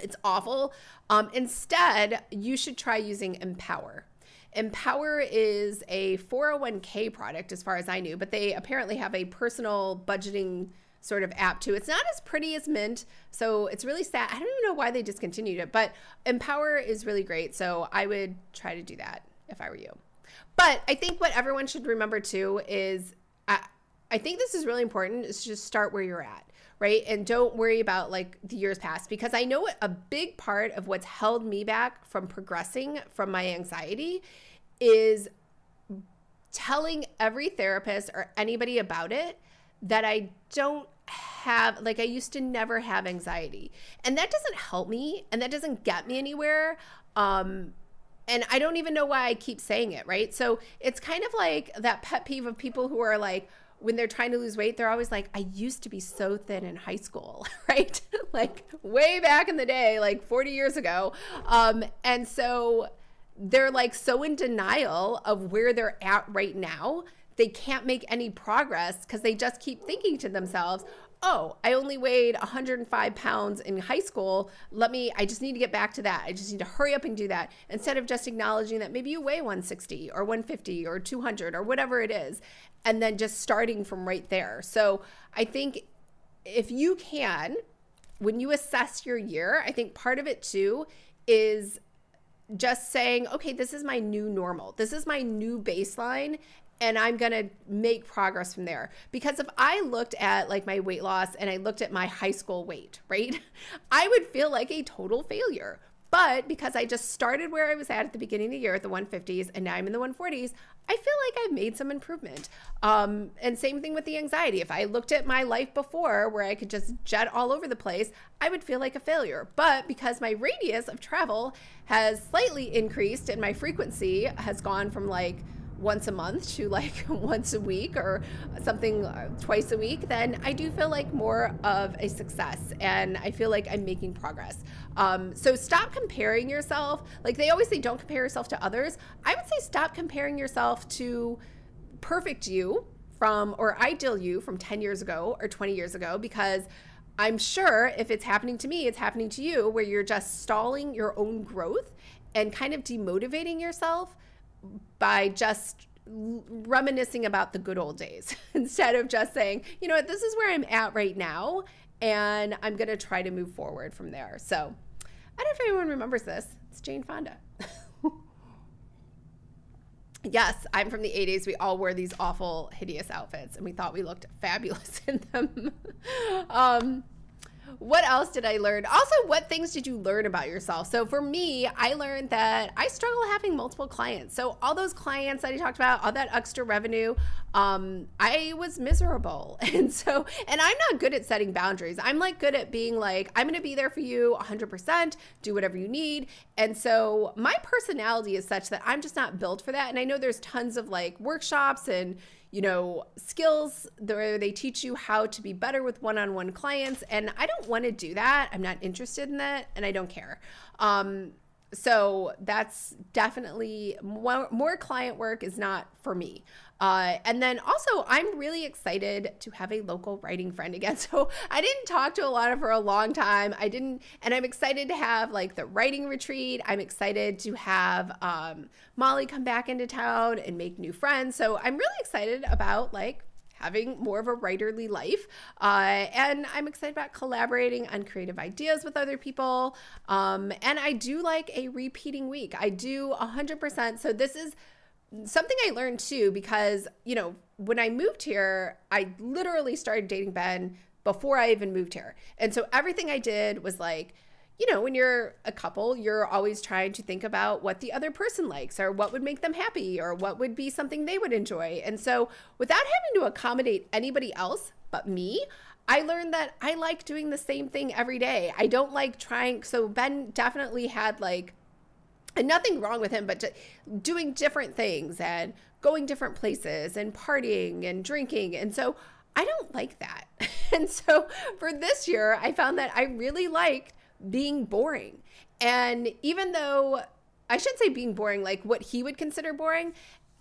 Speaker 1: It's awful. Um, instead, you should try using Empower. Empower is a 401k product, as far as I knew, but they apparently have a personal budgeting sort of app too. It's not as pretty as Mint, so it's really sad. I don't even know why they discontinued it, but Empower is really great. So I would try to do that if I were you. But I think what everyone should remember too is I, I think this is really important is just start where you're at right? And don't worry about like the years past because I know a big part of what's held me back from progressing from my anxiety is telling every therapist or anybody about it that I don't have like I used to never have anxiety. And that doesn't help me and that doesn't get me anywhere. Um and I don't even know why I keep saying it, right? So it's kind of like that pet peeve of people who are like, when they're trying to lose weight, they're always like, I used to be so thin in high school, right? like way back in the day, like 40 years ago. Um, and so they're like so in denial of where they're at right now. They can't make any progress because they just keep thinking to themselves, oh, I only weighed 105 pounds in high school. Let me, I just need to get back to that. I just need to hurry up and do that instead of just acknowledging that maybe you weigh 160 or 150 or 200 or whatever it is, and then just starting from right there. So I think if you can, when you assess your year, I think part of it too is just saying, okay, this is my new normal. This is my new baseline and I'm going to make progress from there. Because if I looked at like my weight loss and I looked at my high school weight, right? I would feel like a total failure. But because I just started where I was at at the beginning of the year at the 150s and now I'm in the 140s, I feel like I've made some improvement. Um, and same thing with the anxiety. If I looked at my life before where I could just jet all over the place, I would feel like a failure. But because my radius of travel has slightly increased and my frequency has gone from like once a month to like once a week or something uh, twice a week, then I do feel like more of a success and I feel like I'm making progress. Um, so stop comparing yourself. Like they always say, don't compare yourself to others. I would say stop comparing yourself to perfect you from or ideal you from 10 years ago or 20 years ago because I'm sure if it's happening to me, it's happening to you where you're just stalling your own growth and kind of demotivating yourself by just reminiscing about the good old days instead of just saying, you know what, this is where I'm at right now, and I'm going to try to move forward from there. So I don't know if anyone remembers this. It's Jane Fonda. yes, I'm from the 80s. We all wore these awful, hideous outfits, and we thought we looked fabulous in them. um, what else did I learn? Also, what things did you learn about yourself? So for me, I learned that I struggle having multiple clients. So all those clients that I talked about, all that extra revenue, um, I was miserable. And so, and I'm not good at setting boundaries. I'm like good at being like, I'm going to be there for you 100%, do whatever you need. And so my personality is such that I'm just not built for that. And I know there's tons of like workshops and, you know, skills where they teach you how to be better with one on one clients. And I don't want to do that. I'm not interested in that and I don't care. Um, so that's definitely more, more client work is not for me. Uh, and then also, I'm really excited to have a local writing friend again. So I didn't talk to a lot of her a long time. I didn't, and I'm excited to have like the writing retreat. I'm excited to have um, Molly come back into town and make new friends. So I'm really excited about like having more of a writerly life. Uh, and I'm excited about collaborating on creative ideas with other people. Um, and I do like a repeating week. I do 100%. So this is something I learned too, because, you know, when I moved here, I literally started dating Ben before I even moved here. And so everything I did was like, you know, when you're a couple, you're always trying to think about what the other person likes or what would make them happy or what would be something they would enjoy. And so without having to accommodate anybody else but me, I learned that I like doing the same thing every day. I don't like trying. So Ben definitely had like and nothing wrong with him, but doing different things and going different places and partying and drinking. And so I don't like that. And so for this year, I found that I really liked being boring. And even though I should say being boring, like what he would consider boring,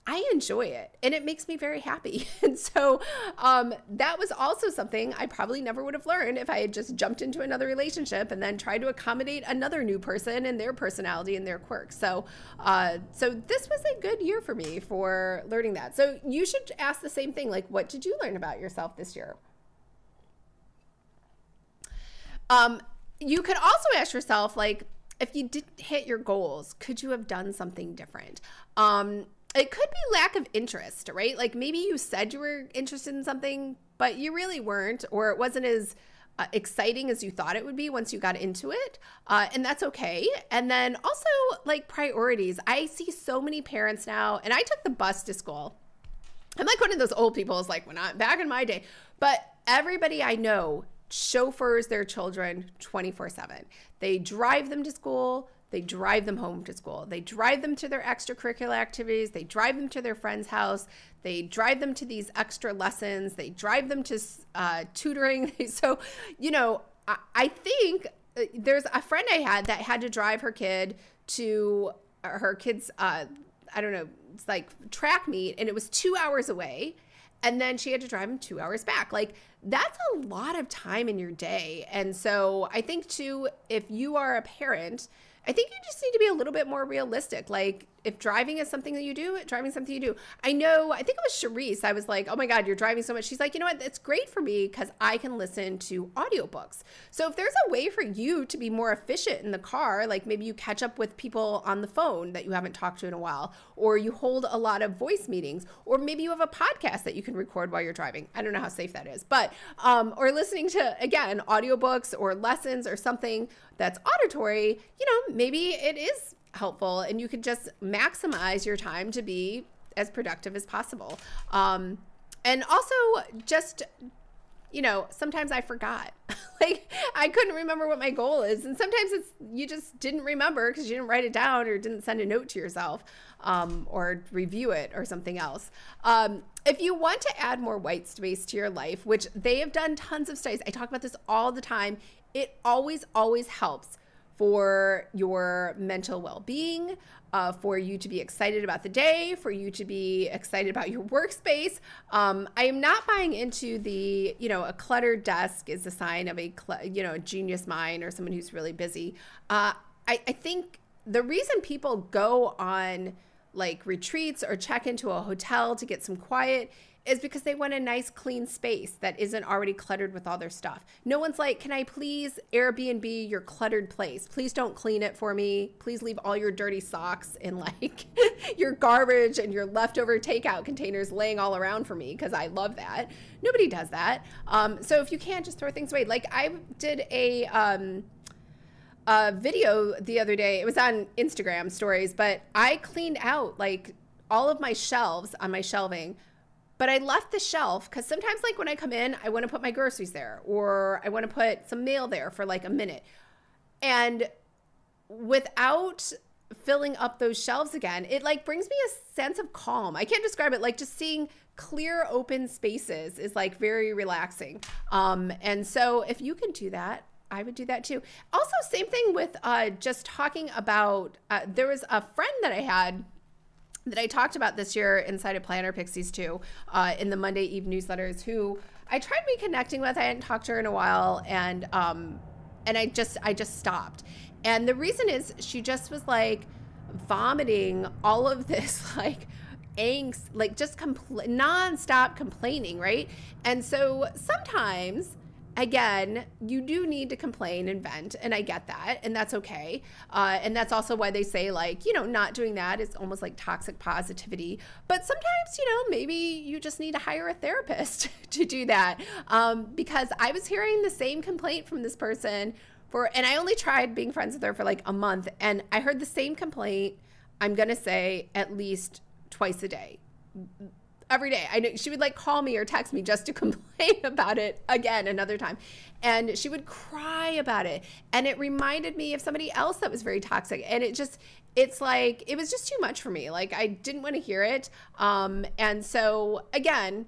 Speaker 1: I enjoy it and it makes me very happy. And so um, that was also something I probably never would have learned if I had just jumped into another relationship and then tried to accommodate another new person and their personality and their quirks. So, uh, so this was a good year for me for learning that. So you should ask the same thing. Like, what did you learn about yourself this year? Um, you could also ask yourself, like, if you didn't hit your goals, could you have done something different? Um, it could be lack of interest, right? Like maybe you said you were interested in something, but you really weren't, or it wasn't as uh, exciting as you thought it would be once you got into it. Uh, and that's okay. And then also, like priorities. I see so many parents now, and I took the bus to school. I'm like one of those old people, is like when I back in my day, but everybody I know chauffeurs their children 24 7. They drive them to school, they drive them home to school, they drive them to their extracurricular activities, they drive them to their friend's house, they drive them to these extra lessons, they drive them to uh, tutoring. so, you know, I, I think uh, there's a friend I had that had to drive her kid to her kid's, uh, I don't know, it's like track meet, and it was two hours away and then she had to drive him two hours back. Like that's a lot of time in your day. And so I think too, if you are a parent, I think you just need to be a little bit more realistic. Like if driving is something that you do, driving something you do. I know, I think it was Charisse. I was like, oh my God, you're driving so much. She's like, you know what? It's great for me because I can listen to audiobooks. So if there's a way for you to be more efficient in the car, like maybe you catch up with people on the phone that you haven't talked to in a while, or you hold a lot of voice meetings, or maybe you have a podcast that you can record while you're driving. I don't know how safe that is, but, um, or listening to, again, audiobooks or lessons or something that's auditory, you know, maybe it is helpful and you could just maximize your time to be as productive as possible. Um, and also just you know, sometimes I forgot. like I couldn't remember what my goal is, and sometimes it's you just didn't remember because you didn't write it down or didn't send a note to yourself, um, or review it or something else. Um, if you want to add more white space to your life, which they have done tons of studies, I talk about this all the time. It always, always helps for your mental well being, uh, for you to be excited about the day, for you to be excited about your workspace. Um, I am not buying into the, you know, a cluttered desk is a sign of a, you know, a genius mind or someone who's really busy. Uh, I, I think the reason people go on like retreats or check into a hotel to get some quiet is because they want a nice clean space that isn't already cluttered with all their stuff. No one's like, "Can I please Airbnb your cluttered place? Please don't clean it for me. Please leave all your dirty socks and like your garbage and your leftover takeout containers laying all around for me because I love that." Nobody does that. Um, so if you can't just throw things away, like I did a um, a video the other day. It was on Instagram stories, but I cleaned out like all of my shelves on my shelving but I left the shelf because sometimes, like when I come in, I want to put my groceries there or I want to put some mail there for like a minute. And without filling up those shelves again, it like brings me a sense of calm. I can't describe it. Like just seeing clear, open spaces is like very relaxing. Um, and so if you can do that, I would do that too. Also, same thing with uh, just talking about. Uh, there was a friend that I had that I talked about this year inside of Planner Pixies too, uh, in the Monday Eve newsletters, who I tried reconnecting with. I hadn't talked to her in a while, and um, and I just I just stopped. And the reason is she just was like vomiting all of this like angst, like just compl- nonstop complaining, right? And so sometimes again, you do need to complain and vent, and I get that, and that's okay. Uh, and that's also why they say, like, you know, not doing that is almost like toxic positivity. But sometimes, you know, maybe you just need to hire a therapist to do that. Um, because I was hearing the same complaint from this person for, and I only tried being friends with her for like a month, and I heard the same complaint, I'm to say, at least twice a day every day. I know she would like call me or text me just to complain about it again another time. And she would cry about it. And it reminded me of somebody else that was very toxic. And it just it's like it was just too much for me. Like I didn't want to hear it. Um and so again,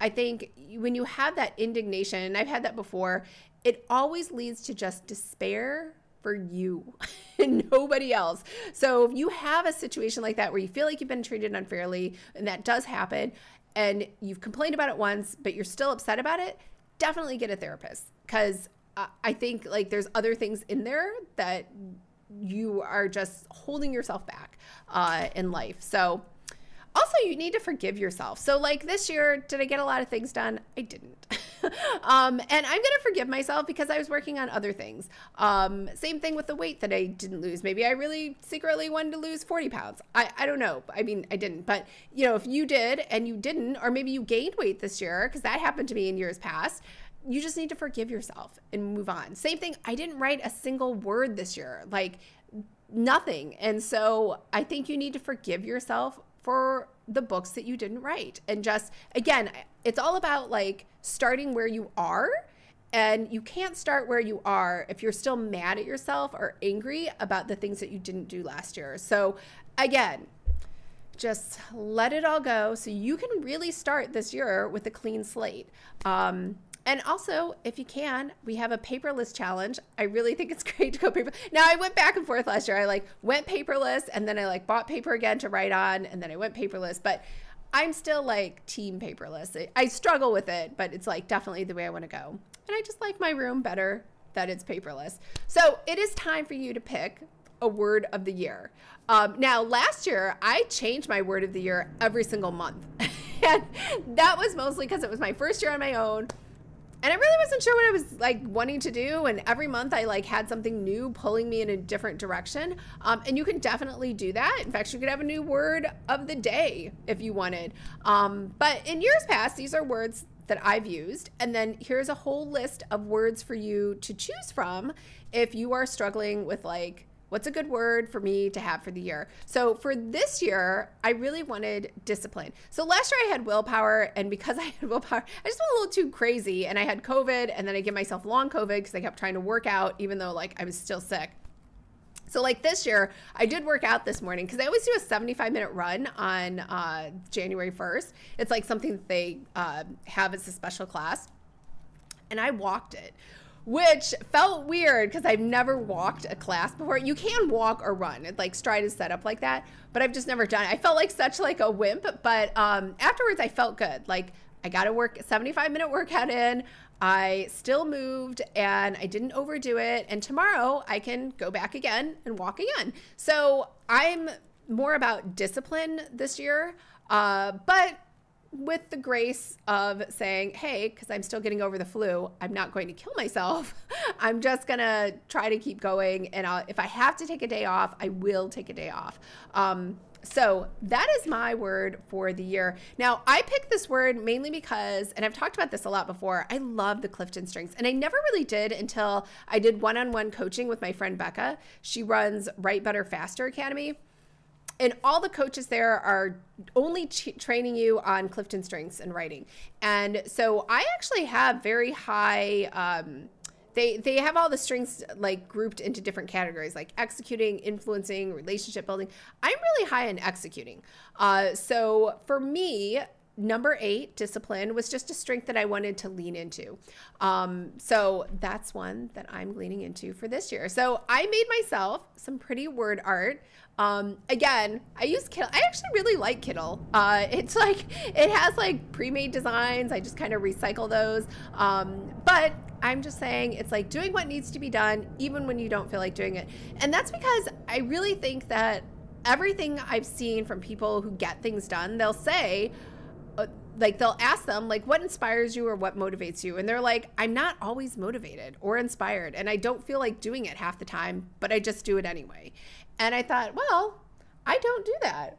Speaker 1: I think when you have that indignation, and I've had that before, it always leads to just despair for you and nobody else. So if you have a situation like that where you feel like you've been treated unfairly, and that does happen, and you've complained about it once, but you're still upset about it, definitely get a therapist because I think like there's other things in there that you are just holding yourself back uh, in life. So also you need to forgive yourself. So like this year did i get a lot of things done? I didn't. Um, and i'm gonna forgive myself because i was working on other things. Um, same thing with the weight that i didn't lose. Maybe i really secretly wanted to lose 40 pounds. I, I don't know. I mean i didn't. But you know if you did and you didn't or maybe you gained weight this year because that happened to me in years past you just need to forgive yourself and move on. Same thing i didn't write a single word this year like nothing. And so i think you need to forgive yourself for the books that you didn't write. And just, again, it's all about like starting where you are. And you can't start where you are if you're still mad at yourself or angry about the things that you didn't do last year. So, again, just let it all go so you can really start this year with a clean slate. Um, and also, if you can, we have a paperless challenge. I really think it's great to go paper. Now, I went back and forth last year. I like went paperless and then I like bought paper again to write on and then I went paperless. But I'm still like team paperless. I struggle with it, but it's like definitely the way I want to go. And I just like my room better that it's paperless. So it is time for you to pick a word of the year. Um, now, last year, I changed my word of the year every single month. and that was mostly because it was my first year on my own and I really wasn't sure what I was like wanting to do. And every month I like had something new pulling me in a different direction. Um, and you can definitely do that. In fact, you could have a new word of the day if you wanted. Um, but in years past, these are words that I've used. And then here's a whole list of words for you to choose from if you are struggling with like What's a good word for me to have for the year? So for this year, I really wanted discipline. So last year I had willpower, and because I had willpower, I just went a little too crazy, and I had COVID, and then I gave myself long COVID because I kept trying to work out, even though like I was still sick. So like this year, I did work out this morning because I always do a 75 minute run on uh, January 1st. It's like something that they uh, have as a special class, and I walked it which felt weird because I've never walked a class before. You can walk or run. It like Stride is set up like that, but I've just never done it. I felt like such like a wimp, but um, afterwards I felt good. Like I got a work 75 minute workout in. I still moved and I didn't overdo it. And tomorrow I can go back again and walk again. So I'm more about discipline this year. Uh, but with the grace of saying, hey, because I'm still getting over the flu, I'm not going to kill myself. I'm just going to try to keep going. And I'll, if I have to take a day off, I will take a day off. Um, so that is my word for the year. Now, I picked this word mainly because, and I've talked about this a lot before, I love the Clifton Strengths. And I never really did until I did one on one coaching with my friend Becca. She runs Write Better Faster Academy and all the coaches there are only training you on Clifton strengths and writing. And so I actually have very high. Um, they they have all the strengths like grouped into different categories, like executing, influencing, relationship building. I'm really high in executing. Uh, so for me, number eight, discipline, was just a strength that I wanted to lean into. Um, so that's one that I'm leaning into for this year. So I made myself some pretty word art. Um, again, I use Kittl. I actually really like Kittl. Uh, it's like it has like pre-made designs. I just kind of recycle those. Um, but I'm just saying it's like doing what needs to be done, even when you don't feel like doing it. And that's because I really think that everything I've seen from people who get things done, they'll say, uh, like they'll ask them like what inspires you or what motivates you and they're like i'm not always motivated or inspired and i don't feel like doing it half the time but i just do it anyway and i thought well i don't do that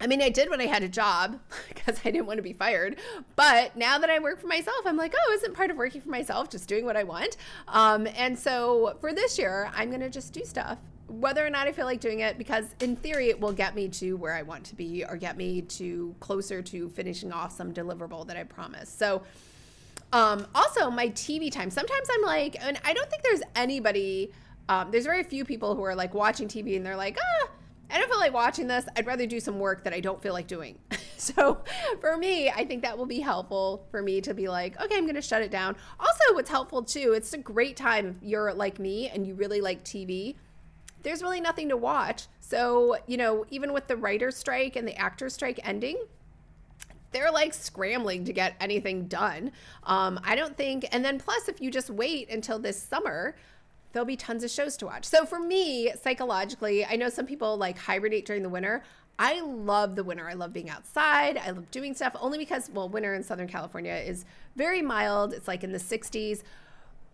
Speaker 1: I mean, I did when I had a job because I didn't want to be fired. But now that I work for myself, I'm like, oh, isn't part of working for myself just doing what I want? Um, and so for this year, I'm going to just do stuff whether or not I feel like doing it, because in theory, it will get me to where I want to be or get me to closer to finishing off some deliverable that I promised. So, um, also my TV time. Sometimes I'm like, and I don't think there's anybody, um, there's very few people who are like watching TV and they're like, ah, I don't feel like watching this. I'd rather do some work that I don't feel like doing. So for me, I think that will be helpful for me to be like, okay, I'm going to shut it down. Also, what's helpful too, it's a great time if you're like me and you really like TV. There's really nothing to watch. So, you know, even with the writer's strike and the actor's strike ending, they're like scrambling to get anything done. Um, I don't think, and then plus, if you just wait until this summer, there'll be tons of shows to watch. So for me, psychologically, I know some people like hibernate during the winter. I love the winter. I love being outside. I love doing stuff only because, well, winter in Southern California is very mild. It's like in the 60s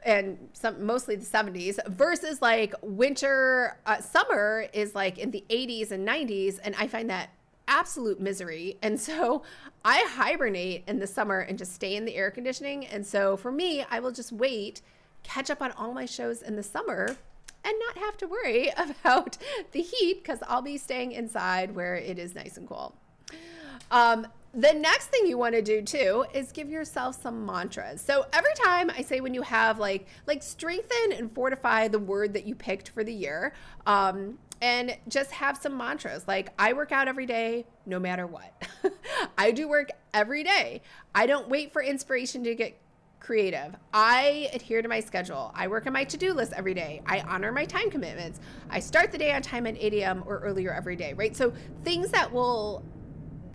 Speaker 1: and some mostly the 70s versus like winter uh, summer is like in the 80s and 90s and i find that absolute misery and so i hibernate in the summer and just stay in the air conditioning and so for me i will just wait catch up on all my shows in the summer and not have to worry about the heat because I'll be staying inside where it is nice and cool. Um, the next thing you want to do too is give yourself some mantras. So every time I say when you have like like strengthen and fortify the word that you picked for the year, um, and just have some mantras like I work out every day, no matter what. I do work every day. I don't wait for inspiration to get creative. I adhere to my schedule. I work on my to do list every day. I honor my time commitments. I start the day on time at 8 a.m. or earlier every day, right? So things that will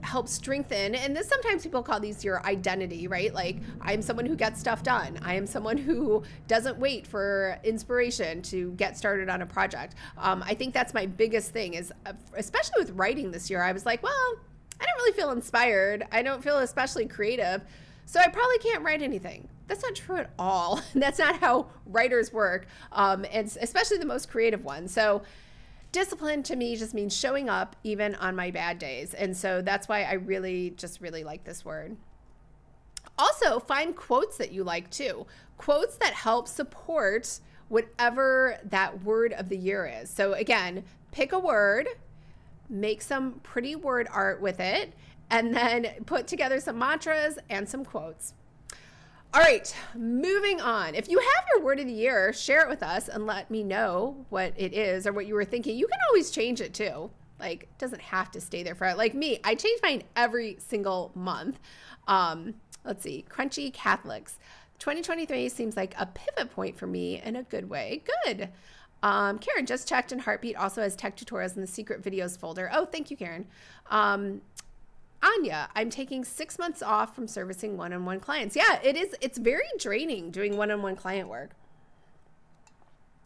Speaker 1: help strengthen and this sometimes people call these your identity right like i'm someone who gets stuff done i am someone who doesn't wait for inspiration to get started on a project um, i think that's my biggest thing is uh, especially with writing this year i was like well i don't really feel inspired i don't feel especially creative so i probably can't write anything that's not true at all. that's not how writers work, um, and especially the most creative ones. So, discipline to me just means showing up even on my bad days. And so that's why I really just really like this word. Also, find quotes that you like too. Quotes that help support whatever that word of the year is. So, again, pick a word, make some pretty word art with it, and then put together some mantras and some quotes. All right, moving on. If you have your word of the year, share it with us and let me know what it is or what you were thinking. You can always change it too. Like, it doesn't have to stay there for like me. I change mine every single month. Um, let's see, Crunchy Catholics. 2023 seems like a pivot point for me in a good way. Good. Um, Karen just checked, and Heartbeat also has tech tutorials in the secret videos folder. Oh, thank you, Karen. Um, Anya, I'm taking six months off from servicing one on one clients. Yeah, it is. It's very draining doing one on one client work.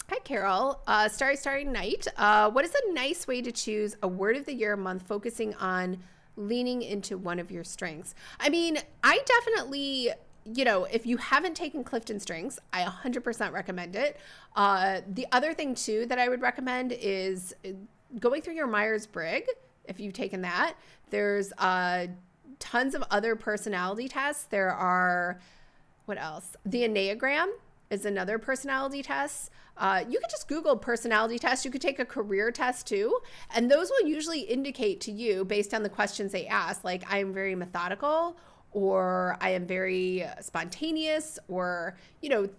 Speaker 1: Hi, Carol. Uh, Starry Starry Night. Uh, what is a nice way to choose a word of the year month focusing on leaning into one of your strengths? I mean, I definitely you know, if you haven't taken Clifton Strengths, I 100% recommend it. Uh, the other thing, too, that I would recommend is going through your Myers Briggs if you've taken that. There's uh, tons of other personality tests. There are, what else? The Enneagram is another personality test. Uh, you could just Google personality test. You could take a career test too. And those will usually indicate to you, based on the questions they ask, like, I am very methodical or I am very spontaneous or, you know,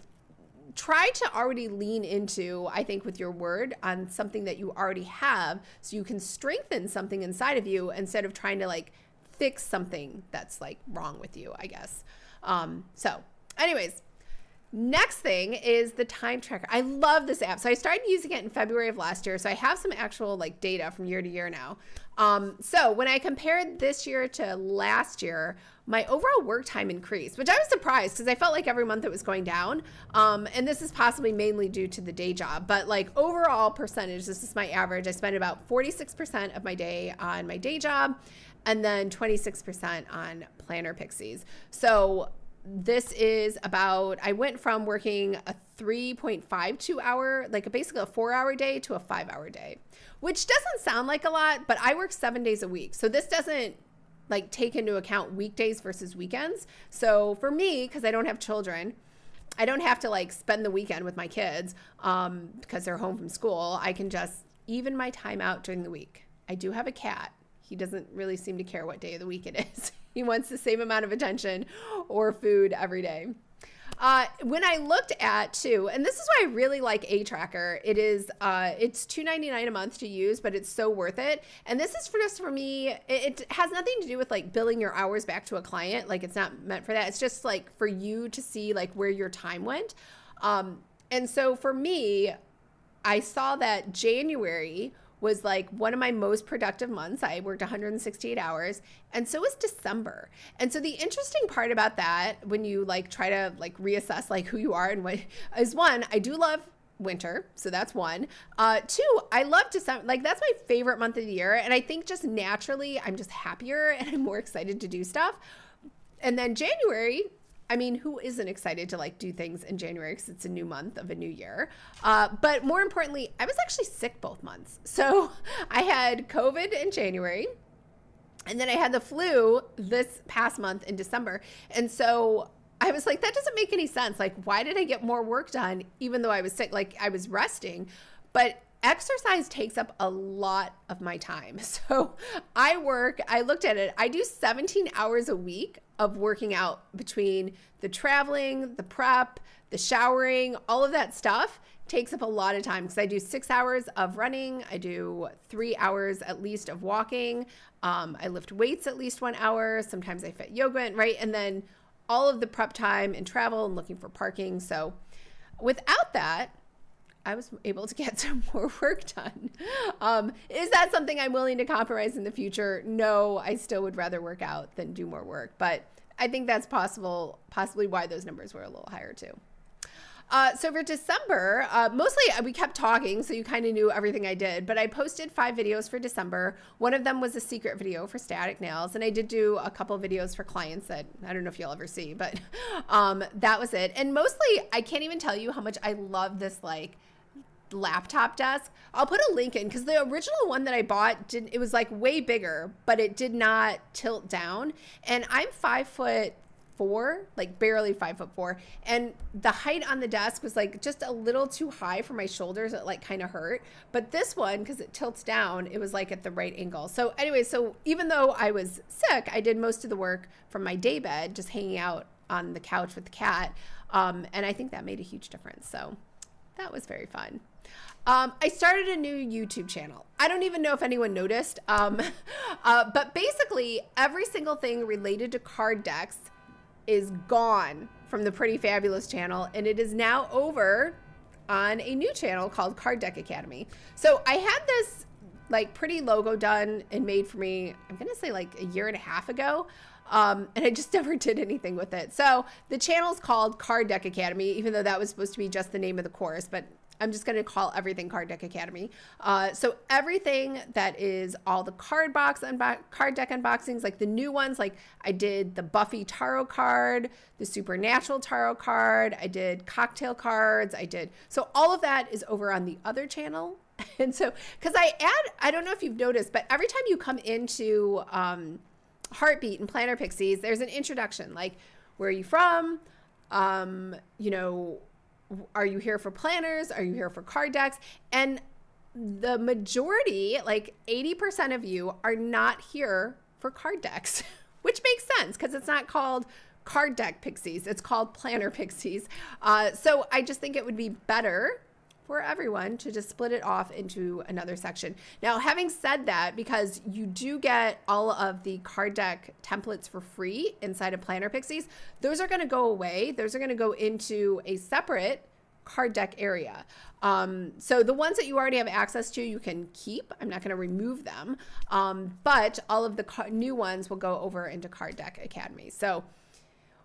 Speaker 1: try to already lean into, I think, with your word on something that you already have so you can strengthen something inside of you instead of trying to like fix something that's like wrong with you, I guess. Um, so, anyways, Next thing is the time tracker. I love this app. So I started using it in February of last year. So I have some actual like data from year to year now. Um, so when I compared this year to last year, my overall work time increased, which I was surprised because I felt like every month it was going down. Um, and this is possibly mainly due to the day job, but like overall percentage, this is my average. I spend about 46% of my day on my day job and then 26% on Planner Pixies. So this is about i went from working a 3.52 hour like a basically a four hour day to a five hour day which doesn't sound like a lot but i work seven days a week. So this doesn't like take into account weekdays versus weekends. So for me because i don't have children i don't have to like spend the weekend with my kids um, because they're home from school. I can just even my time out during the week. I do have a cat. He doesn't really seem to care what day of the week it is. He wants the same amount of attention or food every day. Uh, when I looked at too, and this is why I really like ATracker. It is uh, it's two ninety nine a month to use, but it's so worth it. And this is for just for me. It, it has nothing to do with like billing your hours back to a client. Like it's not meant for that. It's just like for you to see like where your time went. Um, and so for me, I saw that January was like one of my most productive months. I worked 168 hours, and so was December. And so the interesting part about that, when you like try to like reassess like who you are and what is one, I do love winter so that's one uh two i love december like that's my favorite month of the year and i think just naturally i'm just happier and i'm more excited to do stuff and then january I mean, who isn't excited to like do things in January because it's a new month of a new year? Uh, but more importantly, I was actually sick both months. So I had COVID in January, and then I had the flu this past month in December. And so I was like, that doesn't make any sense. Like, why did I get more work done even though I was sick? Like, I was resting. But exercise takes up a lot of my time. So I work, I looked at it, I do 17 hours a week of working out between the traveling, the prep, the showering, all of that stuff takes up a lot of time because I do six hours of running, I do three hours at least of walking, um, I lift weights at least one hour, sometimes I fit yoga, in, right? And then all of the prep time and travel and looking for parking. So without that, I was able to get some more work done. Um, is that something I'm willing to compromise in the future? No, I still would rather work out than do more work, but I think that's possible, possibly why those numbers were a little higher too. Uh, so for December, uh, mostly uh, we kept talking, so you kind of knew everything I did. But I posted five videos for December. One of them was a secret video for static nails, and I did do a couple videos for clients that I don't know if you'll ever see, but um, that was it. And mostly, I can't even tell you how much I love this like laptop desk. I'll put a link in because the original one that I bought did it was like way bigger, but it did not tilt down. And I'm five foot four, like barely five foot four. And the height on the desk was like just a little too high for my shoulders. It like kind of hurt. But this one, because it tilts down, it was like at the right angle. So, anyway, so even though I was sick, I did most of the work from my day bed, just hanging out on the couch with the cat. Um, and I think that made a huge difference. So that was very fun. Um, I started a new YouTube channel. I don't even know if anyone noticed, um, uh, but basically, every single thing related to card decks is gone from the Pretty Fabulous channel, and it is now over on a new channel called Card Deck Academy. So I had this like pretty logo done and made for me, I'm gonna say like a year and a half ago. Um, and I just never did anything with it. So the channel is called Card Deck Academy, even though that was supposed to be just the name of the course, but I'm just going to call everything Card Deck Academy. Uh, so everything that is all the card box unbo- card deck unboxings, like the new ones, like I did the Buffy tarot card, the Supernatural tarot card, I did cocktail cards, I did. So all of that is over on the other channel. And so, because I add, I don't know if you've noticed, but every time you come into um, Heartbeat and Planner Pixies, there's an introduction, like where are you from? Um, you know, are you here for planners? Are you here for card decks? And the majority, like 80% of you, are not here for card decks, which makes sense because it's not called card deck pixies, it's called planner pixies. Uh, so I just think it would be better for everyone to just split it off into another section. Now, having said that, because you do get all of the card deck templates for free inside of Planner Pixies, those are going to go away. Those are going to go into a separate card deck area. Um, so the ones that you already have access to, you can keep. I'm not going to remove them, um, but all of the new ones will go over into Card Deck Academy. So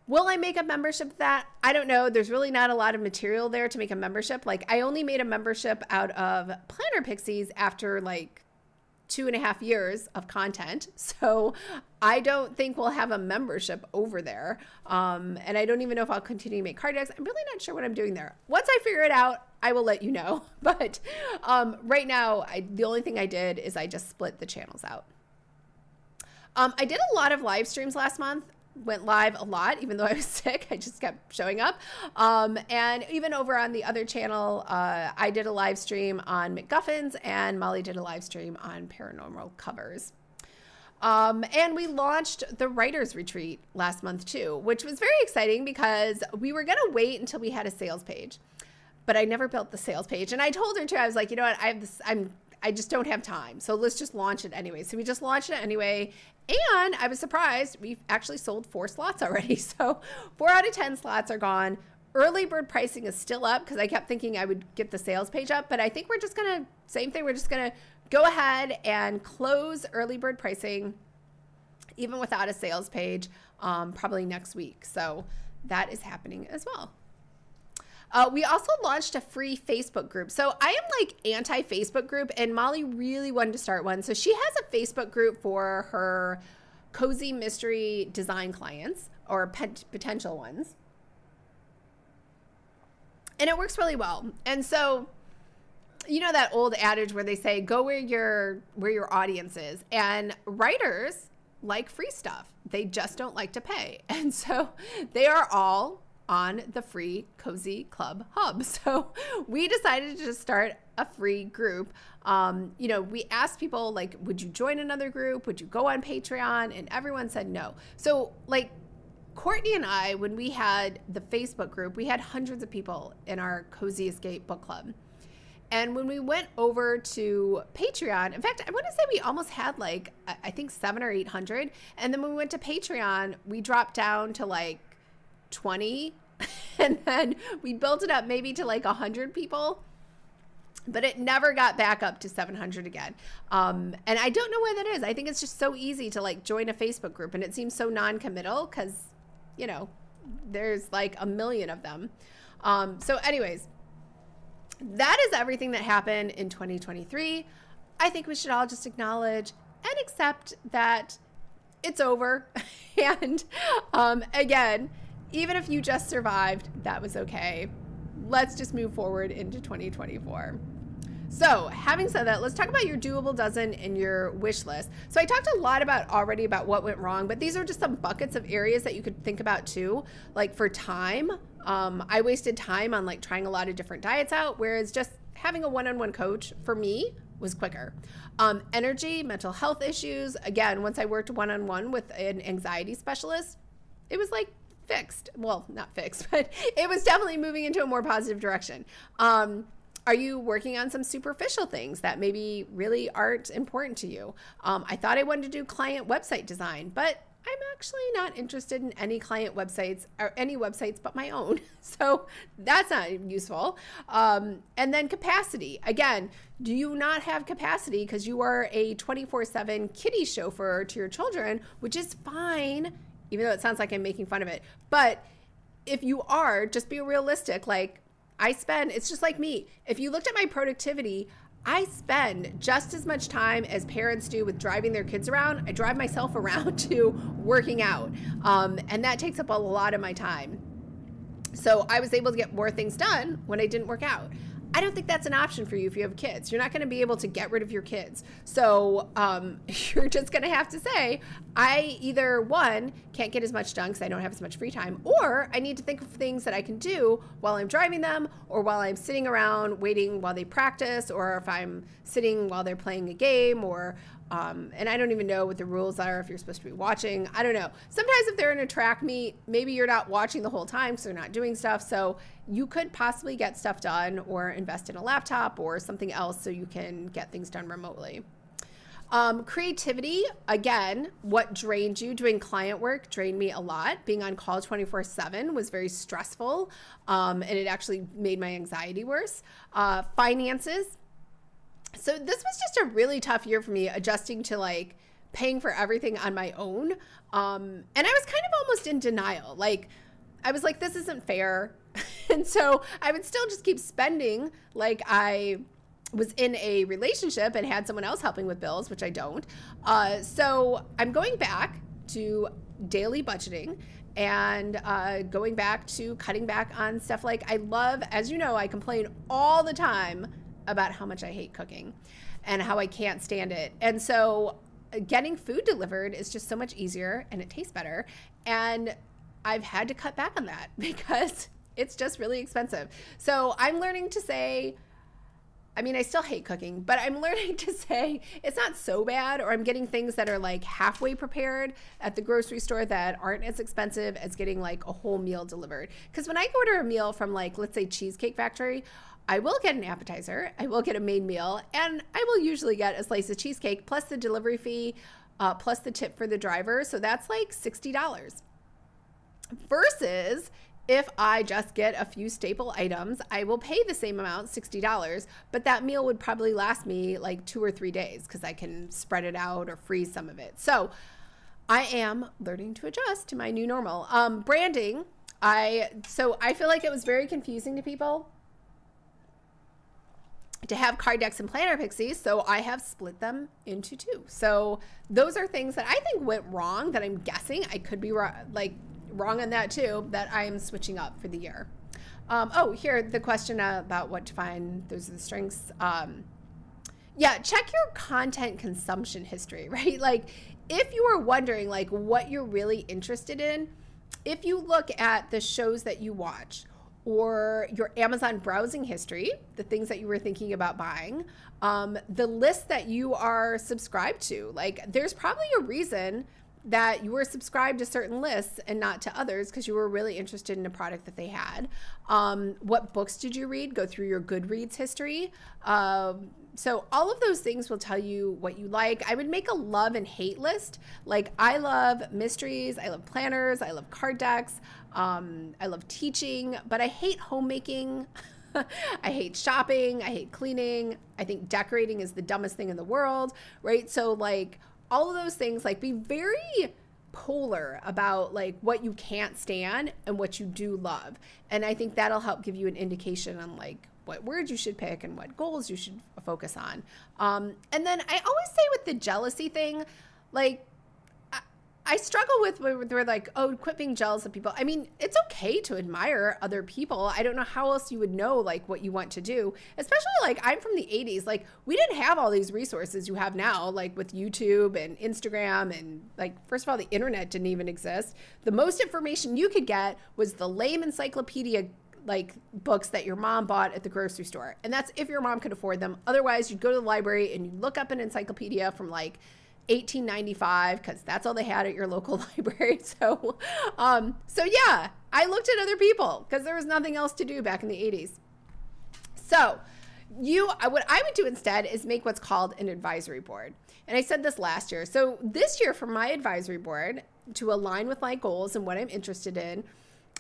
Speaker 1: Will I make a membership that? I don't know. There's really not a lot of material there to make a membership. Like, I only made a membership out of Planner Pixies after like two and a half years of content. So I don't think we'll have a membership over there. Um, and I don't even know if I'll continue to make card decks. I'm really not sure what I'm doing there. Once I figure it out, I will let you know. But um, right now, I, the only thing I did is I just split the channels out. Um, I did a lot of live streams last month went live a lot, even though I was sick. I just kept showing up. Um, and even over on the other channel, uh, I did a live stream on McGuffins, and Molly did a live stream on paranormal covers. Um, and we launched the writers retreat last month too, which was very exciting because we were going to wait until we had a sales page, but I never built the sales page. And I told her too, I was like, you know what? I have this, I'm, I just don't have time. So let's just launch it anyway. So we just launched it anyway. And I was surprised we've actually sold four slots already. So four out of 10 slots are gone. Early bird pricing is still up because I kept thinking I would get the sales page up, but I think we're just going to, same thing, we're just going to go ahead and close early bird pricing even without a sales page um, probably next week. So that is happening as well. Uh, we also launched a free Facebook group. So I am like anti Facebook group, and Molly really wanted to start one. So she has a Facebook group for her cozy mystery design clients or potential ones and it works really well. And so, you know that old adage where they say go where your where your audience is, and writers like free stuff. They just don't like to pay, and so they are all on the free cozy club hub. So we decided to just start a free group. Um, you know we asked people like would you join another group? Would you go on patreon? And everyone said no. So like Courtney and I, when we had the Facebook group, we had hundreds of people in our Cozy Escape book club. And when we went over to Patreon, in fact, I want to say we almost had like, I think seven or 800. And then when we went to Patreon, we dropped down to like 20. and then we built it up maybe to like 100 people. But it never got back up to 700 again. Um, and I don't know why that is. I think it's just so easy to like join a Facebook group and it seems so non committal because you know, there's like a million of them. Um, so, anyways, that is everything that happened in 2023. I think we should all just acknowledge and accept that it's over. and um, again, even if you just survived, that was okay. Let's just move forward into 2024. So, having said that, let's talk about your doable dozen and your wish list. So, I talked a lot about already about what went wrong, but these are just some buckets of areas that you could think about too. Like for time, um, I wasted time on like trying a lot of different diets out, whereas just having a one on one coach for me was quicker. Um, energy, mental health issues. Again, once I worked one on one with an anxiety specialist, it was like fixed. Well, not fixed, but it was definitely moving into a more positive direction. Um, are you working on some superficial things that maybe really aren't important to you? Um, I thought I wanted to do client website design, but I'm actually not interested in any client websites or any websites but my own. So that's not useful. Um, and then capacity. Again, do you not have capacity because you are a 24 7 kitty chauffeur to your children, which is fine, even though it sounds like I'm making fun of it. But if you are, just be realistic. Like, I spend, it's just like me. If you looked at my productivity, I spend just as much time as parents do with driving their kids around. I drive myself around to working out. Um, and that takes up a lot of my time. So I was able to get more things done when I didn't work out. I don't think that's an option for you if you have kids. You're not going to be able to get rid of your kids. So um, you're just going to have to say, I either one, can't get as much done because I don't have as much free time, or I need to think of things that I can do while I'm driving them or while I'm sitting around waiting while they practice or if I'm sitting while they're playing a game or um, and I don't even know what the rules are if you're supposed to be watching. I don't know. Sometimes if they're in a track meet, maybe you're not watching the whole time because they're not doing stuff. So you could possibly get stuff done or invest in a laptop or something else so you can get things done remotely. Um, creativity, again, what drained you? Doing client work drained me a lot. Being on call 24 7 was very stressful um, and it actually made my anxiety worse. Uh, finances, so this was just a really tough year for me adjusting to like paying for everything on my own. Um, and I was kind of almost in denial. Like, I was like, this isn't fair. and so I would still just keep spending like I was in a relationship and had someone else helping with bills, which I don't. Uh, so I'm going back to daily budgeting and uh, going back to cutting back on stuff like I love, as you know, I complain all the time about how much I hate cooking and how I can't stand it. And so uh, getting food delivered is just so much easier and it tastes better. And I've had to cut back on that because it's just really expensive. So I'm learning to say, I mean, I still hate cooking, but I'm learning to say it's not so bad, or I'm getting things that are like halfway prepared at the grocery store that aren't as expensive as getting like a whole meal delivered. Because when I order a meal from like, let's say, Cheesecake Factory, I will get an appetizer, I will get a main meal, and I will usually get a slice of cheesecake plus the delivery fee, uh, plus the tip for the driver. So that's like $60. Versus if I just get a few staple items, I will pay the same amount, $60, but that meal would probably last me like two or three days because I can spread it out or freeze some of it. So I am learning to adjust to my new normal. Um, branding, I so I feel like it was very confusing to people to have card decks and planner pixies, so I have split them into two. So those are things that I think went wrong that I'm guessing I could be wrong, like wrong on that too, that I am switching up for the year. Um, oh, here, the question about what to find, those are the strengths. Um, yeah, check your content consumption history, right? Like, if you are wondering, like, what you're really interested in, if you look at the shows that you watch or your Amazon browsing history, the things that you were thinking about buying, um, the list that you are subscribed to, like, there's probably a reason that you were subscribed to certain lists and not to others because you were really interested in a product that they had. Um, what books did you read? Go through your Goodreads history. Um, so all of those things will tell you what you like. I would make a love and hate list. Like I love mysteries, I love planners, I love card decks, um, I love teaching, but I hate homemaking. I hate shopping. I hate cleaning. I think decorating is the dumbest thing in the world, right? So, like, all of those things like be very polar about like what you can't stand and what you do love. And i think that'll help give you an indication on like what words you should pick and what goals you should focus on. Um, and then i always say with the jealousy thing like I struggle with where they're like, oh, quit being jealous of people. I mean, it's okay to admire other people. I don't know how else you would know like what you want to do, especially like I'm from the 80s. Like we didn't have all these resources you have now, like with YouTube and Instagram and like first of all, the internet didn't even exist. The most information you could get was the lame encyclopedia like books that your mom bought at the grocery store. And that's if your mom could afford them. Otherwise, you'd go to the library and you'd look up an encyclopedia from like 1895 because that's all they had at your local library. So, um, so yeah, I looked at other people because there was nothing else to do back in the 80s. So, you what I would do instead is make what's called an advisory board. And I said this last year. So, this year for my advisory board to align with my goals and what I'm interested in,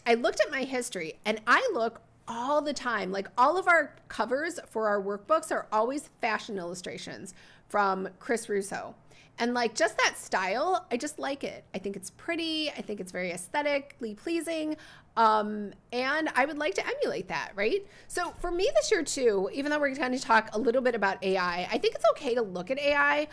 Speaker 1: I looked at my history and I look all the time. Like all of our covers for our workbooks are always fashion illustrations from Chris Russo. And like just that style, I just like it. I think it's pretty. I think it's very aesthetically pleasing. Um, and I would like to emulate that, right? So for me this year too, even though we're going to talk a little bit about AI, I think it's okay to look at AI.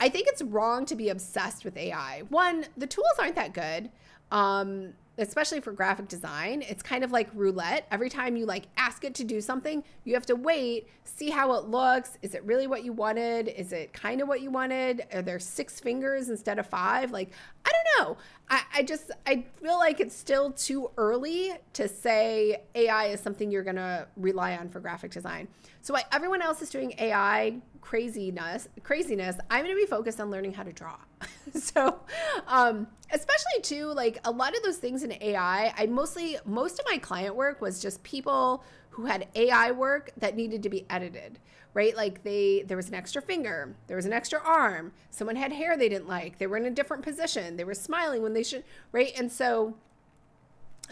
Speaker 1: I think it's wrong to be obsessed with AI. One, the tools aren't that good. Um, especially for graphic design, it's kind of like roulette. Every time you like ask it to do something, you have to wait, see how it looks. Is it really what you wanted? Is it kind of what you wanted? Are there six fingers instead of five? Like, I don't know. I, I just, I feel like it's still too early to say AI is something you're going to rely on for graphic design. So everyone else is doing AI craziness, craziness, I'm going to be focused on learning how to draw. so, um, especially too, like a lot of those things in AI, I mostly, most of my client work was just people who had AI work that needed to be edited, right? Like they, there was an extra finger, there was an extra arm, someone had hair they didn't like, they were in a different position, they were smiling when they should, right? And so,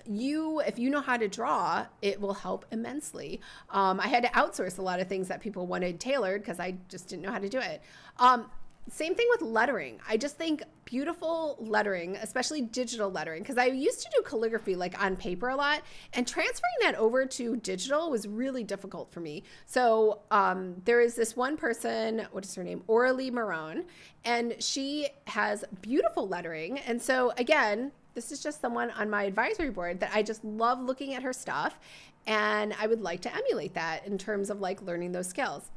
Speaker 1: you if you know how to draw it will help immensely um, i had to outsource a lot of things that people wanted tailored because i just didn't know how to do it um, same thing with lettering. I just think beautiful lettering, especially digital lettering, because I used to do calligraphy like on paper a lot, and transferring that over to digital was really difficult for me. So um, there is this one person, what is her name? Oralee Marone, and she has beautiful lettering. And so again, this is just someone on my advisory board that I just love looking at her stuff, and I would like to emulate that in terms of like learning those skills.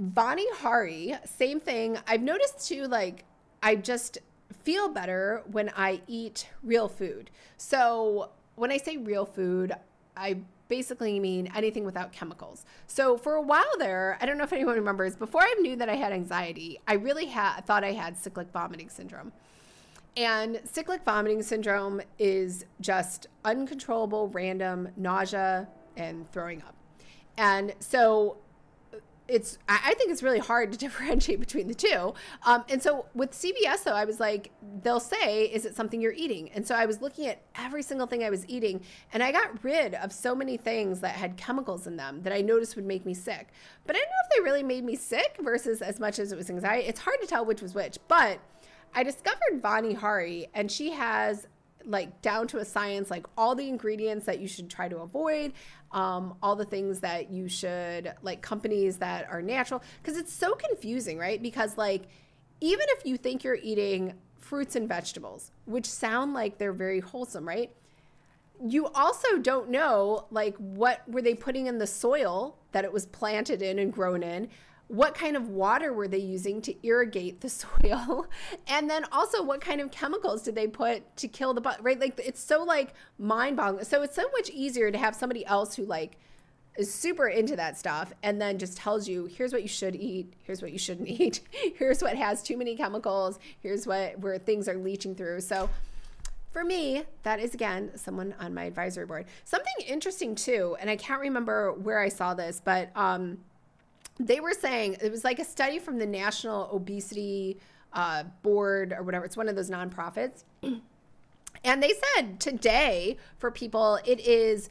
Speaker 1: Vani Hari, same thing. I've noticed too, like, I just feel better when I eat real food. So when I say real food, I basically mean anything without chemicals. So for a while there, I don't know if anyone remembers, before I knew that I had anxiety, I really had thought I had cyclic vomiting syndrome. And cyclic vomiting syndrome is just uncontrollable, random nausea and throwing up. And so it's I think it's really hard to differentiate between the two. Um, and so with CVS though, I was like, they'll say, "Is it something you're eating?" And so I was looking at every single thing I was eating, and I got rid of so many things that had chemicals in them that I noticed would make me sick. But I don't know if they really made me sick versus as much as it was anxiety. It's hard to tell which was which, but. I discovered Vani Hari, and she has like down to a science, like all the ingredients that you should try to avoid, um, all the things that you should like companies that are natural, because it's so confusing, right? Because like even if you think you're eating fruits and vegetables, which sound like they're very wholesome, right? You also don't know like what were they putting in the soil that it was planted in and grown in what kind of water were they using to irrigate the soil? And then also what kind of chemicals did they put to kill the bug right? Like it's so like mind-boggling. So it's so much easier to have somebody else who like is super into that stuff and then just tells you here's what you should eat. Here's what you shouldn't eat. Here's what has too many chemicals. Here's what where things are leaching through. So for me, that is again someone on my advisory board. Something interesting too, and I can't remember where I saw this, but um, they were saying it was like a study from the National Obesity uh, Board or whatever. It's one of those nonprofits. and they said today for people, it is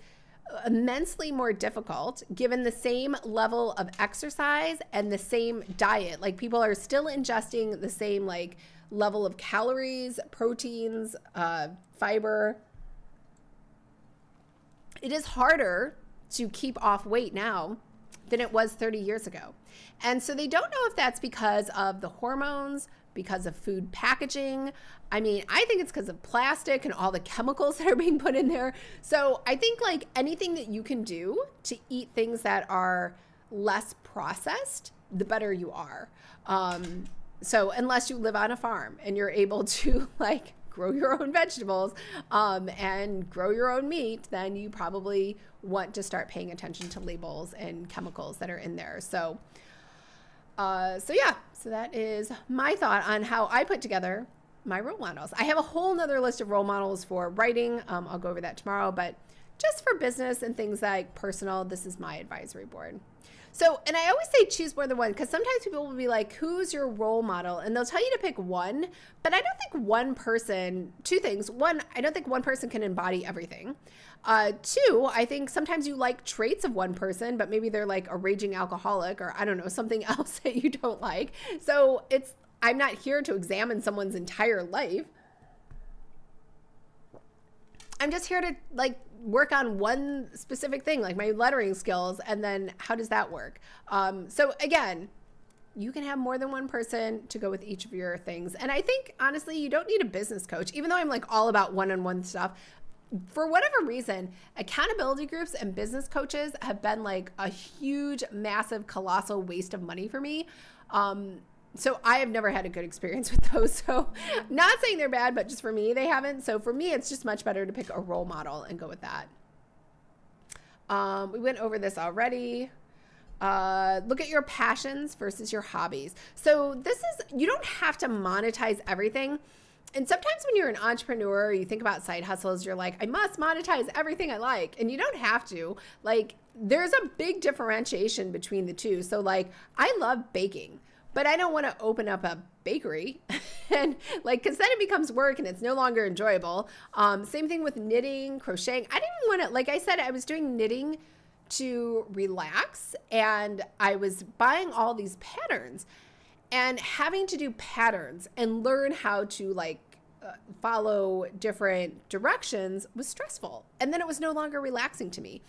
Speaker 1: immensely more difficult given the same level of exercise and the same diet. Like people are still ingesting the same like level of calories, proteins, uh, fiber. It is harder to keep off weight now than it was 30 years ago. And so they don't know if that's because of the hormones, because of food packaging. I mean, I think it's because of plastic and all the chemicals that are being put in there. So I think like anything that you can do to eat things that are less processed, the better you are. Um, so unless you live on a farm and you're able to like grow your own vegetables um, and grow your own meat, then you probably want to start paying attention to labels and chemicals that are in there. So, uh, so yeah, so that is my thought on how I put together my role models. I have a whole nother list of role models for writing. Um, I'll go over that tomorrow, but just for business and things like personal, this is my advisory board. So, and I always say choose more than one because sometimes people will be like, who's your role model? And they'll tell you to pick one, but I don't think one person, two things. One, I don't think one person can embody everything. Uh, two, I think sometimes you like traits of one person, but maybe they're like a raging alcoholic or I don't know, something else that you don't like. So it's, I'm not here to examine someone's entire life. I'm just here to like work on one specific thing, like my lettering skills, and then how does that work? Um, so again, you can have more than one person to go with each of your things. And I think honestly, you don't need a business coach, even though I'm like all about one on one stuff. For whatever reason, accountability groups and business coaches have been like a huge, massive, colossal waste of money for me. Um, so I have never had a good experience with those. So not saying they're bad, but just for me, they haven't. So for me, it's just much better to pick a role model and go with that. Um, we went over this already. Uh, look at your passions versus your hobbies. So this is, you don't have to monetize everything. And sometimes when you're an entrepreneur, you think about side hustles, you're like, I must monetize everything I like. And you don't have to. Like, there's a big differentiation between the two. So, like, I love baking but I don't want to open up a bakery and like because then it becomes work and it's no longer enjoyable. Um, same thing with knitting, crocheting. I didn't want to like I said I was doing knitting to relax and I was buying all these patterns and having to do patterns and learn how to like uh, follow different directions was stressful and then it was no longer relaxing to me.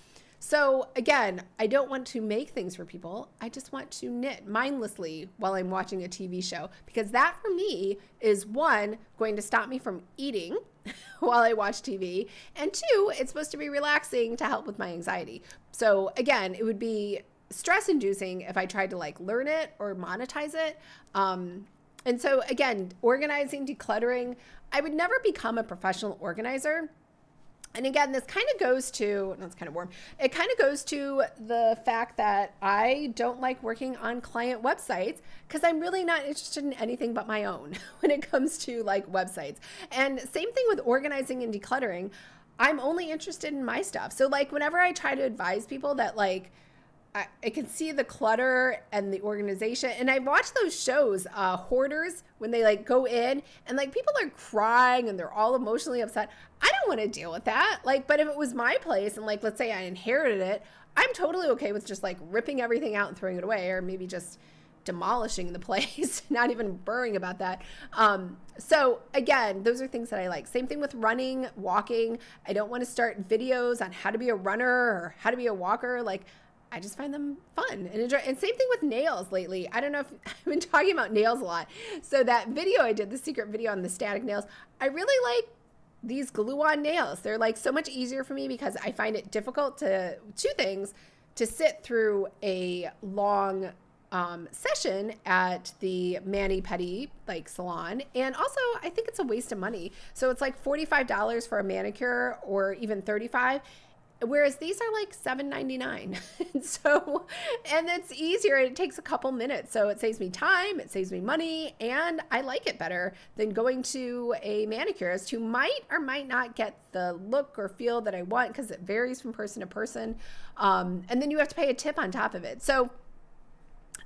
Speaker 1: So again, I don't want to make things for people. I just want to knit mindlessly while I'm watching a TV show because that for me is one going to stop me from eating while I watch TV, and two, it's supposed to be relaxing to help with my anxiety. So again, it would be stress inducing if I tried to like learn it or monetize it. Um, and so again, organizing, decluttering, I would never become a professional organizer and again, this kind of goes to, it's kind of warm. It kind of goes to the fact that I don't like working on client websites because I'm really not interested in anything but my own when it comes to like websites. And same thing with organizing and decluttering. I'm only interested in my stuff. So, like, whenever I try to advise people that, like, I, I, can see the clutter and the organization. And I watch those shows, uh, Hoarders, when they like go in and like people are crying and they're all emotionally upset. I don't want to deal with that. Like, but if it was my place and like, let's say I inherited it, I'm totally okay with just like ripping everything out and throwing it away or maybe just demolishing the place, not even worrying about that. Um, so again, those are things that I like. Same thing with running, walking. I don't want to start videos on how to be a runner or how to be a walker. Like I just find them fun and enjoy. And same thing with nails lately. I don't know if I've been talking about nails a lot. So that video I did, the secret video on the static nails, I really like these glue-on nails. They're like so much easier for me because I find it difficult to two things to sit through a long um, session at the mani pedi like salon and also i think it's a waste of money so it's like $45 for a manicure or even 35 whereas these are like $7.99 so and it's easier it takes a couple minutes so it saves me time it saves me money and i like it better than going to a manicurist who might or might not get the look or feel that i want because it varies from person to person um, and then you have to pay a tip on top of it so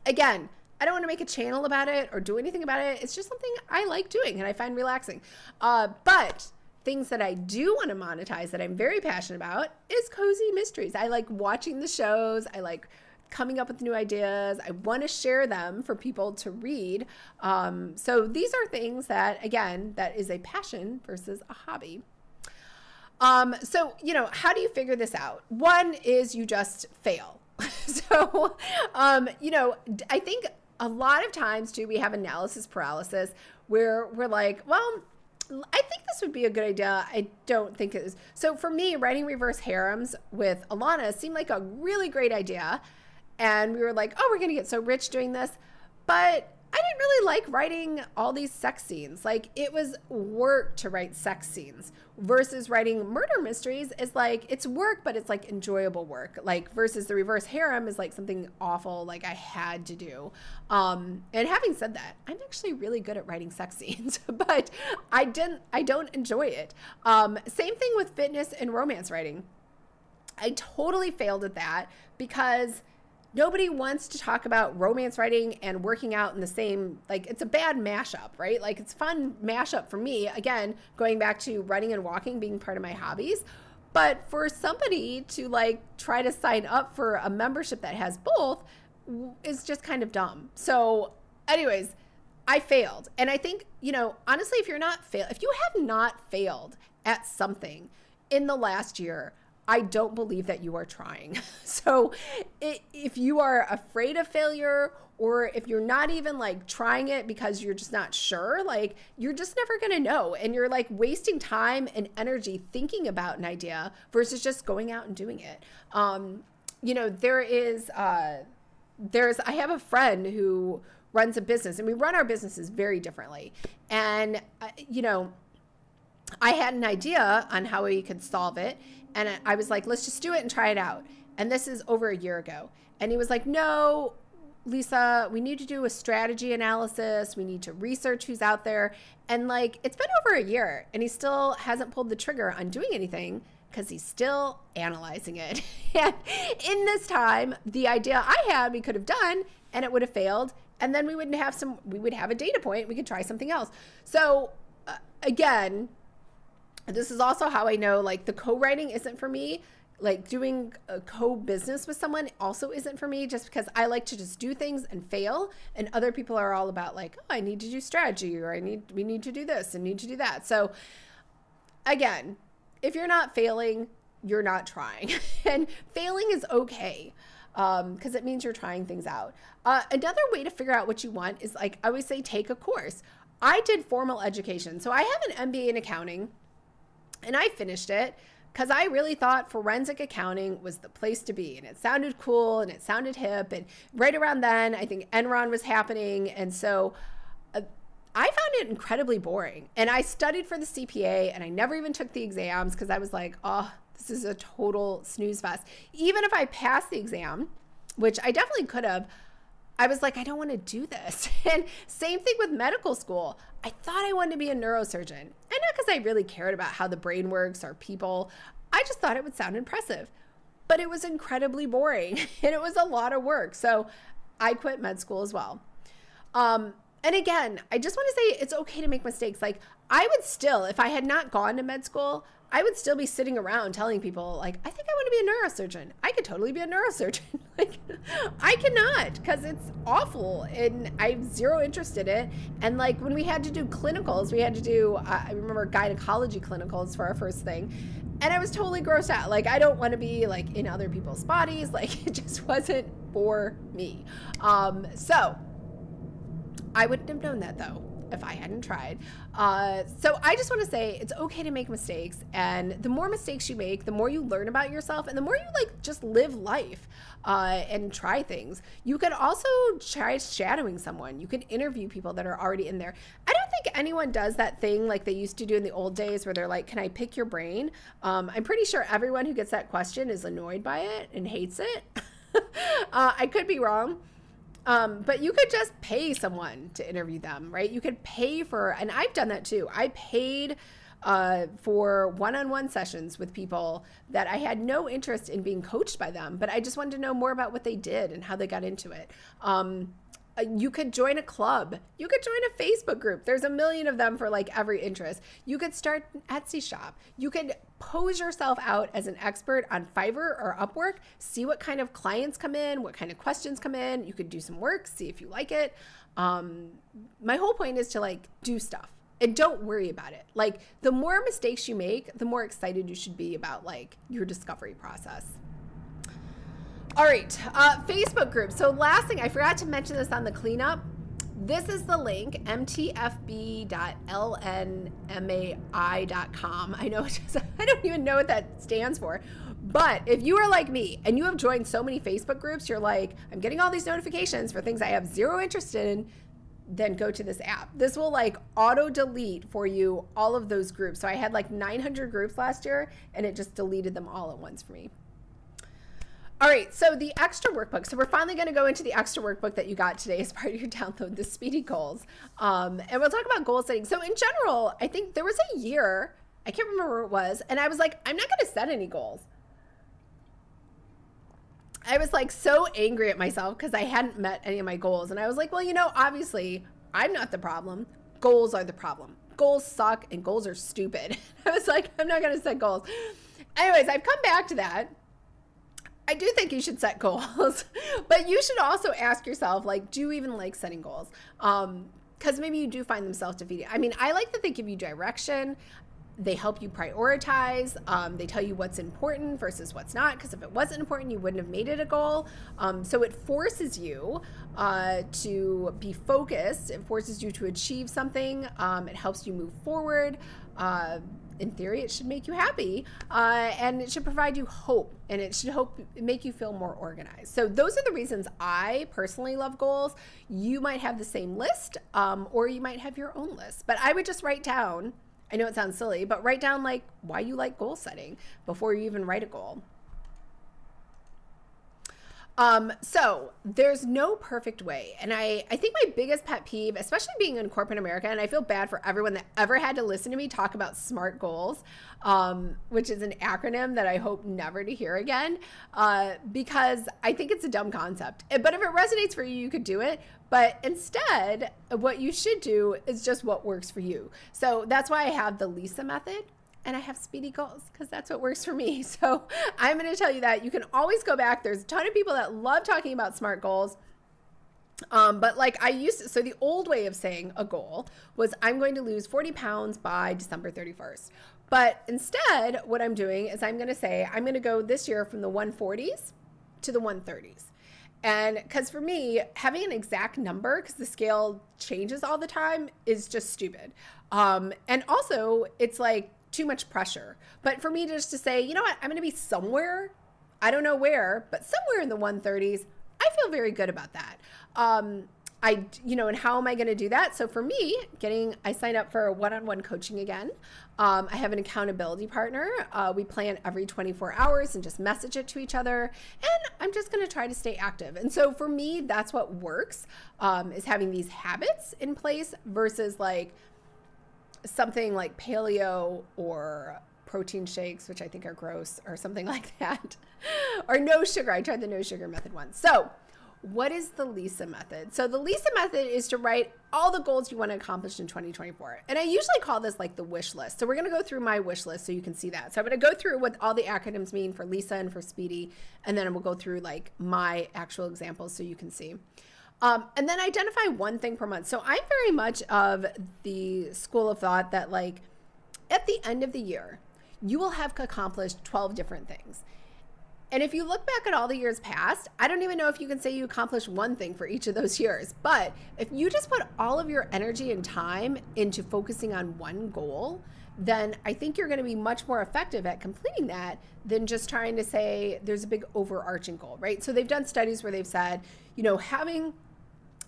Speaker 1: again I don't want to make a channel about it or do anything about it. It's just something I like doing and I find relaxing. Uh, but things that I do want to monetize that I'm very passionate about is cozy mysteries. I like watching the shows. I like coming up with new ideas. I want to share them for people to read. Um, so these are things that, again, that is a passion versus a hobby. Um, so, you know, how do you figure this out? One is you just fail. so, um, you know, I think a lot of times too, we have analysis paralysis where we're like, well, I think this would be a good idea. I don't think it is. So for me, writing reverse harems with Alana seemed like a really great idea. And we were like, oh, we're going to get so rich doing this. But I didn't really like writing all these sex scenes. Like it was work to write sex scenes versus writing murder mysteries is like it's work, but it's like enjoyable work. Like versus the reverse harem is like something awful, like I had to do. Um, and having said that, I'm actually really good at writing sex scenes, but I didn't, I don't enjoy it. Um, same thing with fitness and romance writing. I totally failed at that because nobody wants to talk about romance writing and working out in the same like it's a bad mashup right? Like it's fun mashup for me. Again going back to running and walking being part of my hobbies. But for somebody to like try to sign up for a membership that has both is just kind of dumb. So anyways i failed. And i think you know honestly if you're not fail if you have not failed at something in the last year I don't believe that you are trying. So if you are afraid of failure or if you're not even like trying it because you're just not sure, like you're just never to know. And you're like wasting time and energy thinking about an idea versus just going out and doing it. Um, you know, there is, uh, there's, I have a friend who runs a business and we run our businesses very differently. And, uh, you know, I had an idea on how we could solve it and I was like, let's just do it and try it out. And this is over a year ago. And he was like, no, Lisa, we need to do a strategy analysis. We need to research who's out there. And like, it's been over a year and he still hasn't pulled the trigger on doing anything because he's still analyzing it. and in this time, the idea I had we could have done and it would have failed. And then we wouldn't have some, we would have a data point. We could try something else. So, uh, again, this is also how I know like the co-writing isn't for me. Like doing a co-business with someone also isn't for me just because I like to just do things and fail and other people are all about like, oh, I need to do strategy or I need we need to do this and need to do that. So again, if you're not failing, you're not trying. and failing is okay because um, it means you're trying things out. Uh, another way to figure out what you want is like I always say, take a course. I did formal education. So I have an MBA in accounting and I finished it because I really thought forensic accounting was the place to be. And it sounded cool and it sounded hip. And right around then, I think Enron was happening. And so uh, I found it incredibly boring. And I studied for the CPA and I never even took the exams because I was like, oh, this is a total snooze fest. Even if I passed the exam, which I definitely could have, I was like, I don't want to do this. And same thing with medical school. I thought I wanted to be a neurosurgeon. And not because I really cared about how the brain works or people, I just thought it would sound impressive. But it was incredibly boring and it was a lot of work. So I quit med school as well. Um, and again, I just want to say it's okay to make mistakes. Like, I would still, if I had not gone to med school, I would still be sitting around telling people, like, I think I want to be a neurosurgeon. I could totally be a neurosurgeon. like, I cannot because it's awful and I have zero interest in it. And like, when we had to do clinicals, we had to do, uh, I remember gynecology clinicals for our first thing. And I was totally grossed out. Like, I don't want to be like in other people's bodies. Like, it just wasn't for me. Um, so, I wouldn't have known that though if I hadn't tried. Uh, so I just want to say it's okay to make mistakes. And the more mistakes you make, the more you learn about yourself and the more you like just live life uh, and try things. You could also try shadowing someone. You can interview people that are already in there. I don't think anyone does that thing like they used to do in the old days where they're like, Can I pick your brain? Um, I'm pretty sure everyone who gets that question is annoyed by it and hates it. uh, I could be wrong. Um, but you could just pay someone to interview them, right? You could pay for, and I've done that too. I paid uh, for one on one sessions with people that I had no interest in being coached by them, but I just wanted to know more about what they did and how they got into it. Um, you could join a club. You could join a Facebook group. There's a million of them for like every interest. You could start an Etsy shop. You could pose yourself out as an expert on Fiverr or Upwork. See what kind of clients come in, what kind of questions come in. You could do some work, see if you like it. Um, my whole point is to like do stuff and don't worry about it. Like the more mistakes you make, the more excited you should be about like your discovery process. All right, uh, Facebook group. So last thing, I forgot to mention this on the cleanup. This is the link, mtfb.lnmai.com. I know just, I don't even know what that stands for. But if you are like me and you have joined so many Facebook groups, you're like, I'm getting all these notifications for things I have zero interest in, then go to this app. This will like auto delete for you all of those groups. So I had like 900 groups last year and it just deleted them all at once for me. All right, so the extra workbook. So we're finally going to go into the extra workbook that you got today as part of your download, the Speedy Goals. Um, and we'll talk about goal setting. So in general, I think there was a year, I can't remember what it was, and I was like, I'm not going to set any goals. I was like so angry at myself because I hadn't met any of my goals. And I was like, well, you know, obviously I'm not the problem. Goals are the problem. Goals suck and goals are stupid. I was like, I'm not going to set goals. Anyways, I've come back to that I do think you should set goals, but you should also ask yourself, like, do you even like setting goals? Um, because maybe you do find them self defeating. I mean, I like that they give you direction. They help you prioritize. Um, they tell you what's important versus what's not. Because if it wasn't important, you wouldn't have made it a goal. Um, so it forces you uh, to be focused. It forces you to achieve something. Um, it helps you move forward. Uh, in theory, it should make you happy, uh, and it should provide you hope, and it should hope make you feel more organized. So those are the reasons I personally love goals. You might have the same list, um, or you might have your own list. But I would just write down. I know it sounds silly, but write down like why you like goal setting before you even write a goal. Um, so there's no perfect way. And I, I think my biggest pet peeve, especially being in corporate America, and I feel bad for everyone that ever had to listen to me talk about SMART goals, um, which is an acronym that I hope never to hear again, uh, because I think it's a dumb concept. But if it resonates for you, you could do it. But instead, what you should do is just what works for you. So that's why I have the Lisa method, and I have speedy goals because that's what works for me. So I'm going to tell you that you can always go back. There's a ton of people that love talking about SMART goals. Um, but like I used to, so the old way of saying a goal was I'm going to lose 40 pounds by December 31st. But instead, what I'm doing is I'm going to say I'm going to go this year from the 140s to the 130s. And because for me, having an exact number, because the scale changes all the time, is just stupid. Um, and also, it's like too much pressure. But for me just to say, you know what, I'm going to be somewhere, I don't know where, but somewhere in the 130s, I feel very good about that. Um, I, you know, and how am I going to do that? So for me, getting, I signed up for one on one coaching again. Um, I have an accountability partner. Uh, we plan every 24 hours and just message it to each other. And I'm just going to try to stay active. And so for me, that's what works um, is having these habits in place versus like something like paleo or protein shakes, which I think are gross, or something like that, or no sugar. I tried the no sugar method once. So, what is the Lisa method? So, the Lisa method is to write all the goals you want to accomplish in 2024. And I usually call this like the wish list. So, we're going to go through my wish list so you can see that. So, I'm going to go through what all the acronyms mean for Lisa and for Speedy. And then we'll go through like my actual examples so you can see. Um, and then identify one thing per month. So, I'm very much of the school of thought that like at the end of the year, you will have accomplished 12 different things. And if you look back at all the years past, I don't even know if you can say you accomplished one thing for each of those years. But if you just put all of your energy and time into focusing on one goal, then I think you're going to be much more effective at completing that than just trying to say there's a big overarching goal, right? So they've done studies where they've said, you know, having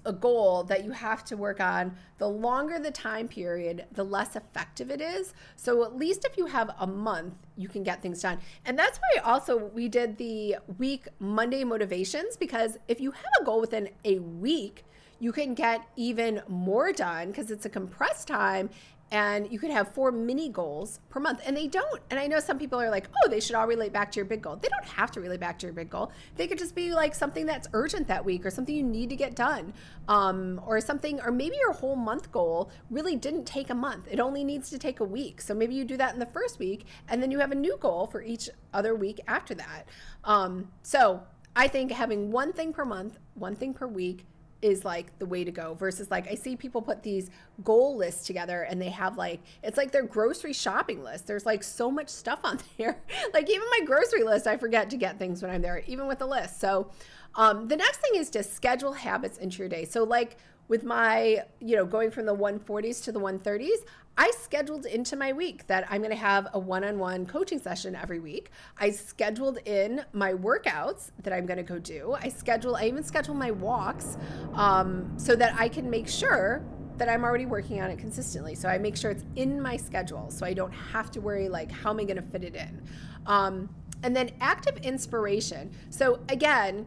Speaker 1: a goal that you have to work on, the longer the time period, the less effective it is. So at least if you have a month, you can get things done. And that's why also we did the week Monday motivations because if you have a goal within a week, you can get even more done because it's a compressed time and you could have four mini goals per month. And they don't and i know some people are like oh they should all relate back to your big goal. They don't have to relate back to your big goal. They could just be like something that's urgent that week or something you need to get done um, or something or maybe your whole month goal really didn't take a month. It only needs to take a week. So maybe you do that in the first week and then you have a new goal for each other week after that. Um, so i think having one thing per month one thing per week is like the way to go versus like I see people put these goal lists together and they have like it's like their grocery shopping list. There's like so much stuff on there. like even my grocery list, I forget to get things when I'm there, even with the list. So um, the next thing is to schedule habits into your day. So like with my, you know, going from the 140s to the 130s, I scheduled into my week that I'm going to have a one on one coaching session every week. I scheduled in my workouts that I'm going to go do. I schedule, I even schedule my walks um, so that I can make sure that I'm already working on it consistently. So I make sure it's in my schedule so I don't have to worry, like, how am I going to fit it in? Um, and then active inspiration. So again,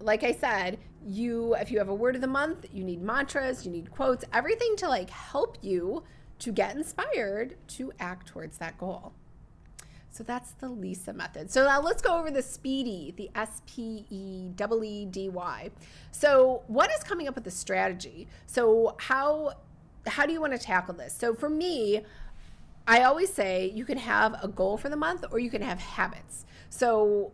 Speaker 1: like I said, you if you have a word of the month, you need mantras, you need quotes, everything to like help you to get inspired to act towards that goal. So that's the Lisa method. So now let's go over the Speedy, the S P E W E D Y. So what is coming up with the strategy? So how how do you want to tackle this? So for me, I always say you can have a goal for the month or you can have habits. So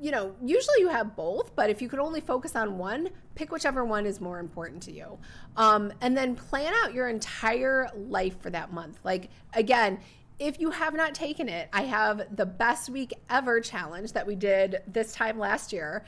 Speaker 1: you know, usually you have both, but if you could only focus on one, pick whichever one is more important to you. Um, and then plan out your entire life for that month. Like, again, if you have not taken it, I have the best week ever challenge that we did this time last year.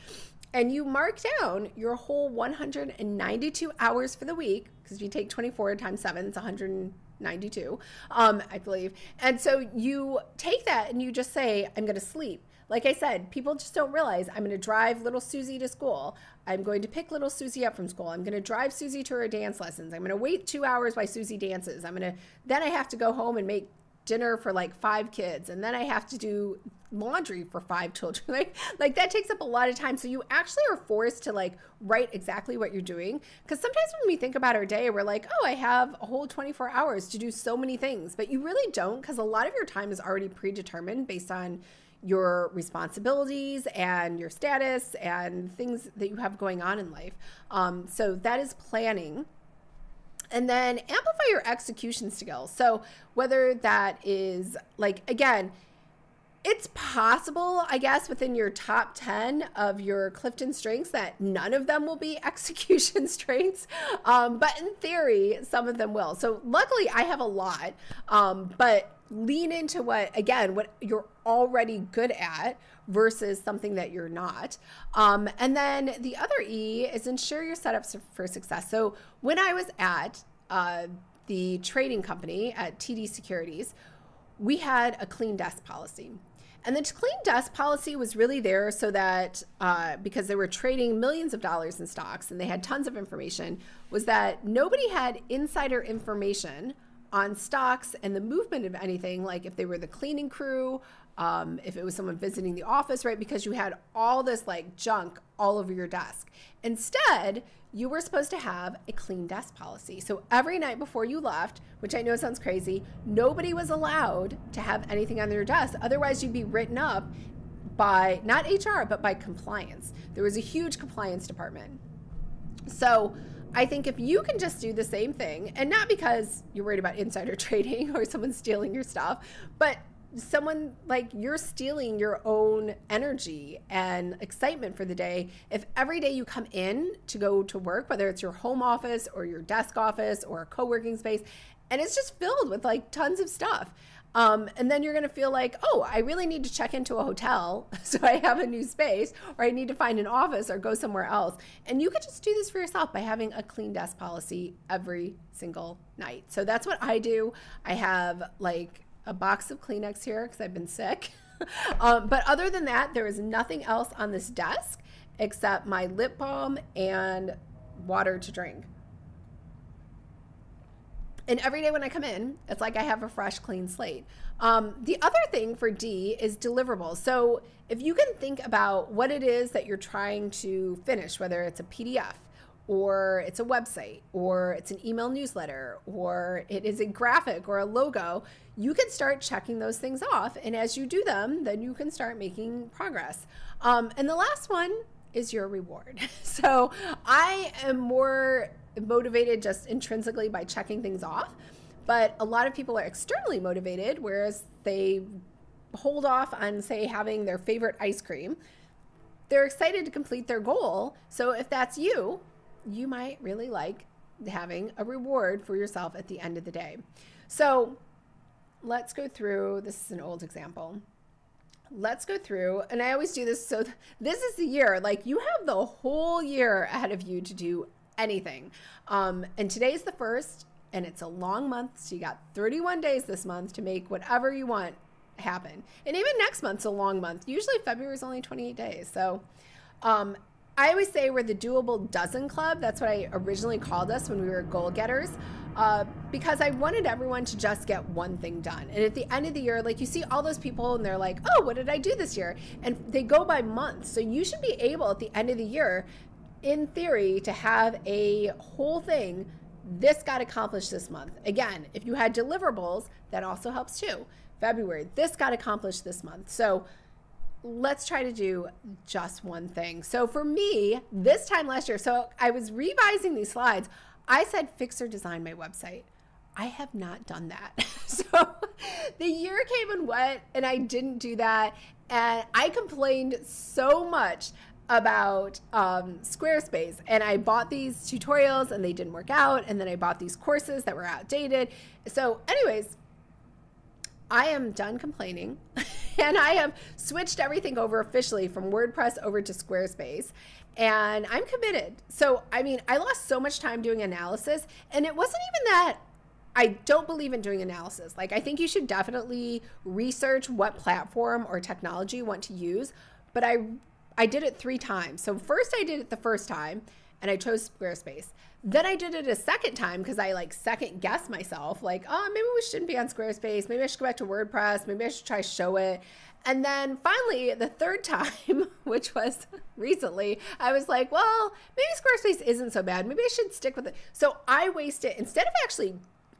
Speaker 1: And you mark down your whole 192 hours for the week, because if you take 24 times 7, it's 192, um, I believe. And so you take that and you just say, I'm going to sleep like I said, people just don't realize I'm going to drive little Susie to school. I'm going to pick little Susie up from school. I'm going to drive Susie to her dance lessons. I'm going to wait two hours while Susie dances. I'm going to, then I have to go home and make dinner for like five kids and then i have to do laundry for five children like like that takes up a lot of time so you actually are forced to like write exactly what you're doing because sometimes when we think about our day we're like oh i have a whole 24 hours to do so many things but you really don't because a lot of your time is already predetermined based on your responsibilities and your status and things that you have going on in life. Um, so that is planning. And then amplify your execution skills. So whether that is like, again, it's possible, I guess, within your top 10 of your Clifton strengths that none of them will be execution strengths. Um, but in theory, some of them will. So luckily, I have a lot. Um, but lean into what again what you're already good at versus something that you're not. Um, and then the other e is ensure you're set up for success. So when i was at uh, the trading company at td securities we had a clean desk policy. And the clean desk policy was really there so that uh, because they were trading millions of dollars in stocks and they had tons of information, was that nobody had insider information on stocks and the movement of anything, like if they were the cleaning crew, um, if it was someone visiting the office, right? Because you had all this like junk all over your desk. Instead, you were supposed to have a clean desk policy. So every night before you left, which I know sounds crazy, nobody was allowed to have anything on their desk. Otherwise, you'd be written up by not HR, but by compliance. There was a huge compliance department. So I think if you can just do the same thing, and not because you're worried about insider trading or someone stealing your stuff, but someone like you're stealing your own energy and excitement for the day. If every day you come in to go to work whether it's your home office or your desk office or a co-working space and it's just filled with like tons of stuff um, and then you're going to feel like oh i really need to check into a hotel so i have a new space or i need to find an office or go somewhere else and you could just do this for yourself by having a clean desk policy every single night so that's what i do i have like a box of Kleenex here because I've been sick. um, but other than that, there is nothing else on this desk except my lip balm and water to drink. And every day when I come in, it's like I have a fresh, clean slate. Um, the other thing for D is deliverables. So if you can think about what it is that you're trying to finish, whether it's a PDF, or it's a website, or it's an email newsletter, or it is a graphic or a logo, you can start checking those things off. And as you do them, then you can start making progress. Um, and the last one is your reward. So I am more motivated just intrinsically by checking things off. But a lot of people are externally motivated, whereas they hold off on, say, having their favorite ice cream. They're excited to complete their goal. So if that's you, you might really like having a reward for yourself at the end of the day. So let's go through this is an old example. Let's go through, and I always do this. So, this is the year, like you have the whole year ahead of you to do anything. Um, and today's the first, and it's a long month. So, you got 31 days this month to make whatever you want happen. And even next month's a long month. Usually, February is only 28 days. So, um, I always say we're the doable dozen club. That's what I originally called us when we were goal getters. Uh, because I wanted everyone to just get one thing done. And at the end of the year, like you see all those people and they're like, oh, what did I do this year? And they go by months. So you should be able at the end of the year, in theory, to have a whole thing. This got accomplished this month. Again, if you had deliverables, that also helps too. February, this got accomplished this month. So let's try to do just one thing. So for me, this time last year, so I was revising these slides. I said fix or design my website. I have not done that. so the year came and went, and I didn't do that. And I complained so much about um, Squarespace. And I bought these tutorials and they didn't work out. And then I bought these courses that were outdated. So, anyways, I am done complaining and I have switched everything over officially from WordPress over to Squarespace and I'm committed. So, I mean, I lost so much time doing analysis and it wasn't even that I don't believe in doing analysis. Like, I think you should definitely research what platform or technology you want to use, but I I did it 3 times. So, first I did it the first time and I chose Squarespace. Then I did it a second time because I like second guessed myself, like, oh, maybe we shouldn't be on Squarespace. Maybe I should go back to WordPress. Maybe I should try Showit. And then finally, the third time, which was recently, I was like, well, maybe Squarespace isn't so bad. Maybe I should stick with it. So I wasted, instead of actually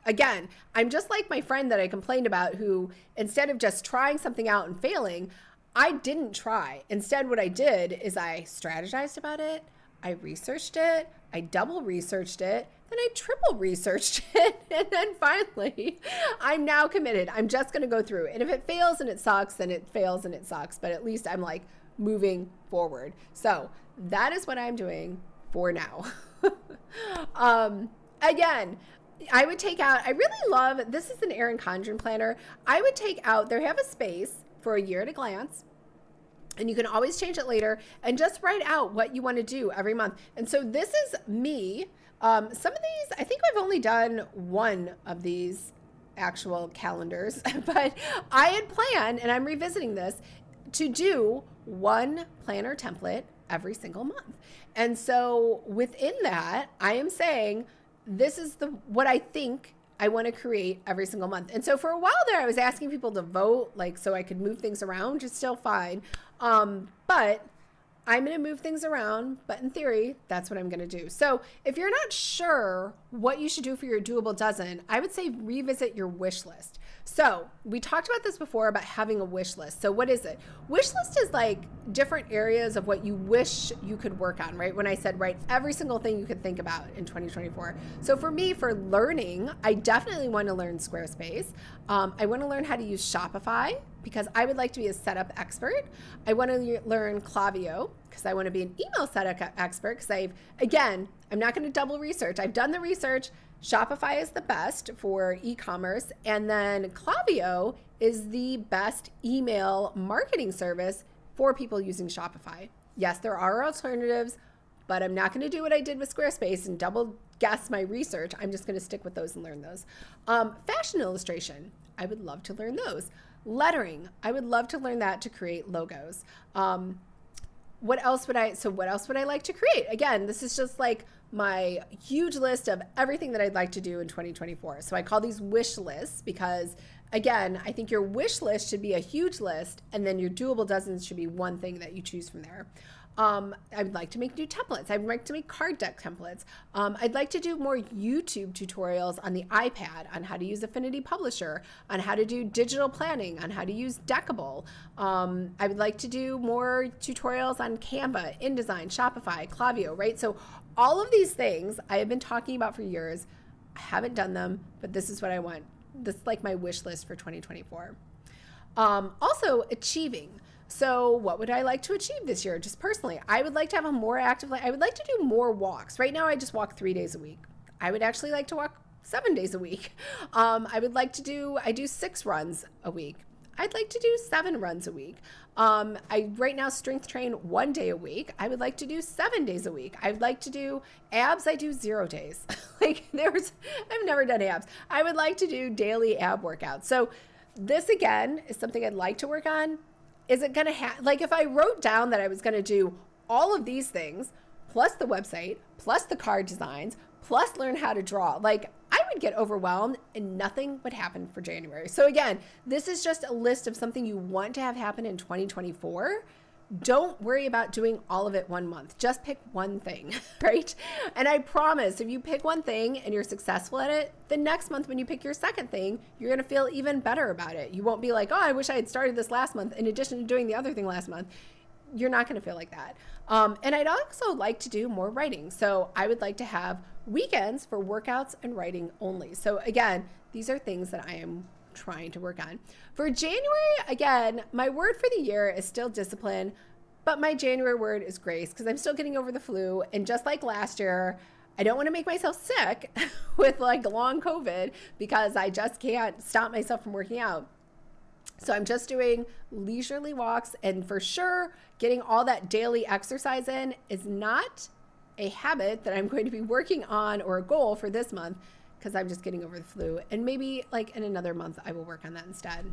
Speaker 1: again, I'm just like my friend that I complained about who, instead of just trying something out and failing, I didn't try. Instead, what I did is I strategized about it. I researched it, I double researched it, then I triple researched it, and then finally, I'm now committed. I'm just going to go through. And if it fails and it sucks, then it fails and it sucks, but at least I'm like moving forward. So, that is what I'm doing for now. um, again, I would take out, I really love, this is an Erin Condren planner. I would take out, there have a space for a year at a glance and you can always change it later and just write out what you want to do every month. And so this is me. Um, some of these, I think I've only done one of these actual calendars, but I had planned, and I'm revisiting this, to do one planner template every single month. And so within that, I am saying this is the what I think I want to create every single month. And so for a while there, I was asking people to vote, like so I could move things around, which is still fine. Um, but I'm going to move things around, but in theory, that's what I'm going to do. So, if you're not sure what you should do for your doable dozen, I would say revisit your wish list. So, we talked about this before about having a wish list. So, what is it? Wish list is like different areas of what you wish you could work on, right? When I said write every single thing you could think about in 2024. So, for me, for learning, I definitely want to learn Squarespace. Um, I want to learn how to use Shopify because I would like to be a setup expert. I want to learn Klaviyo because I want to be an email setup expert because I've, again, I'm not going to double research. I've done the research. Shopify is the best for e commerce. And then Klaviyo is the best email marketing service for people using Shopify. Yes, there are alternatives, but I'm not going to do what I did with Squarespace and double guess my research. I'm just going to stick with those and learn those. Um, fashion illustration, I would love to learn those. Lettering, I would love to learn that to create logos. Um, what else would I, so what else would I like to create? Again, this is just like my huge list of everything that I'd like to do in 2024. So I call these wish lists because again, I think your wish list should be a huge list and then your doable dozens should be one thing that you choose from there. Um, I'd like to make new templates. I'd like to make card deck templates. Um, I'd like to do more YouTube tutorials on the iPad on how to use Affinity Publisher, on how to do digital planning, on how to use Deckable. Um, I would like to do more tutorials on Canva, InDesign, Shopify, Klaviyo, right? So all of these things I have been talking about for years. I haven't done them, but this is what I want. This is like my wish list for 2024. Um, also, achieving. So, what would I like to achieve this year? Just personally, I would like to have a more active life. I would like to do more walks. Right now, I just walk three days a week. I would actually like to walk seven days a week. Um, I would like to do, I do six runs a week. I'd like to do seven runs a week. Um, I right now strength train one day a week. I would like to do seven days a week. I'd like to do abs. I do zero days. like there's, I've never done abs. I would like to do daily ab workouts. So this again is something I'd like to work on is it going to have, like, if I wrote down that I was going to do all of these things, plus the website, plus the card designs, plus learn how to draw, like, I would get overwhelmed and nothing would happen for January. So, again, this is just a list of something you want to have happen in 2024 don't worry about doing all of it one month. Just pick one thing, right? And I promise if you pick one thing and you're successful at it, the next month when you pick your second thing, you're going to feel even better about it. You won't be like, oh, I wish I had started this last month in addition to doing the other thing last month. You're not going to feel like that. Um, and I'd also like to do more writing. So I would like to have weekends for workouts and writing only. So again, these are things that I am trying to work on. For January, again, my word for the year is still discipline, but my January word is grace because I'm still getting over the flu. And just like last year, I don't want to make myself sick with like long COVID because I just can't stop myself from working out. So I'm just doing leisurely walks and for sure getting all that daily exercise in is not a habit that I'm going to be working on or a goal for this month because I'm just getting over the flu. And maybe like in another month, I will work on that instead.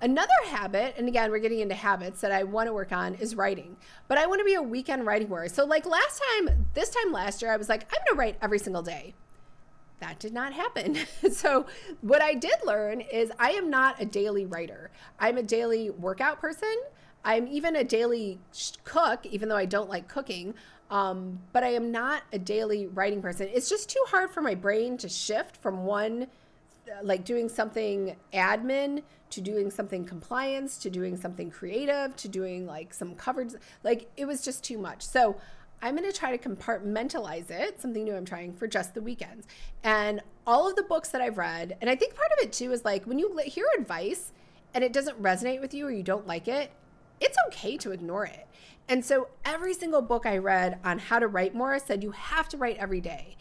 Speaker 1: Another habit, and again, we're getting into habits that I want to work on is writing. But I want to be a weekend writing warrior. So, like last time, this time last year, I was like, I'm going to write every single day. That did not happen. so, what I did learn is I am not a daily writer, I'm a daily workout person. I'm even a daily cook, even though I don't like cooking. Um, but I am not a daily writing person. It's just too hard for my brain to shift from one, like doing something admin to doing something compliance to doing something creative to doing like some coverage. Like it was just too much. So I'm going to try to compartmentalize it, something new I'm trying for just the weekends. And all of the books that I've read, and I think part of it too is like when you hear advice and it doesn't resonate with you or you don't like it, it's okay to ignore it. And so every single book I read on how to write more said you have to write every day.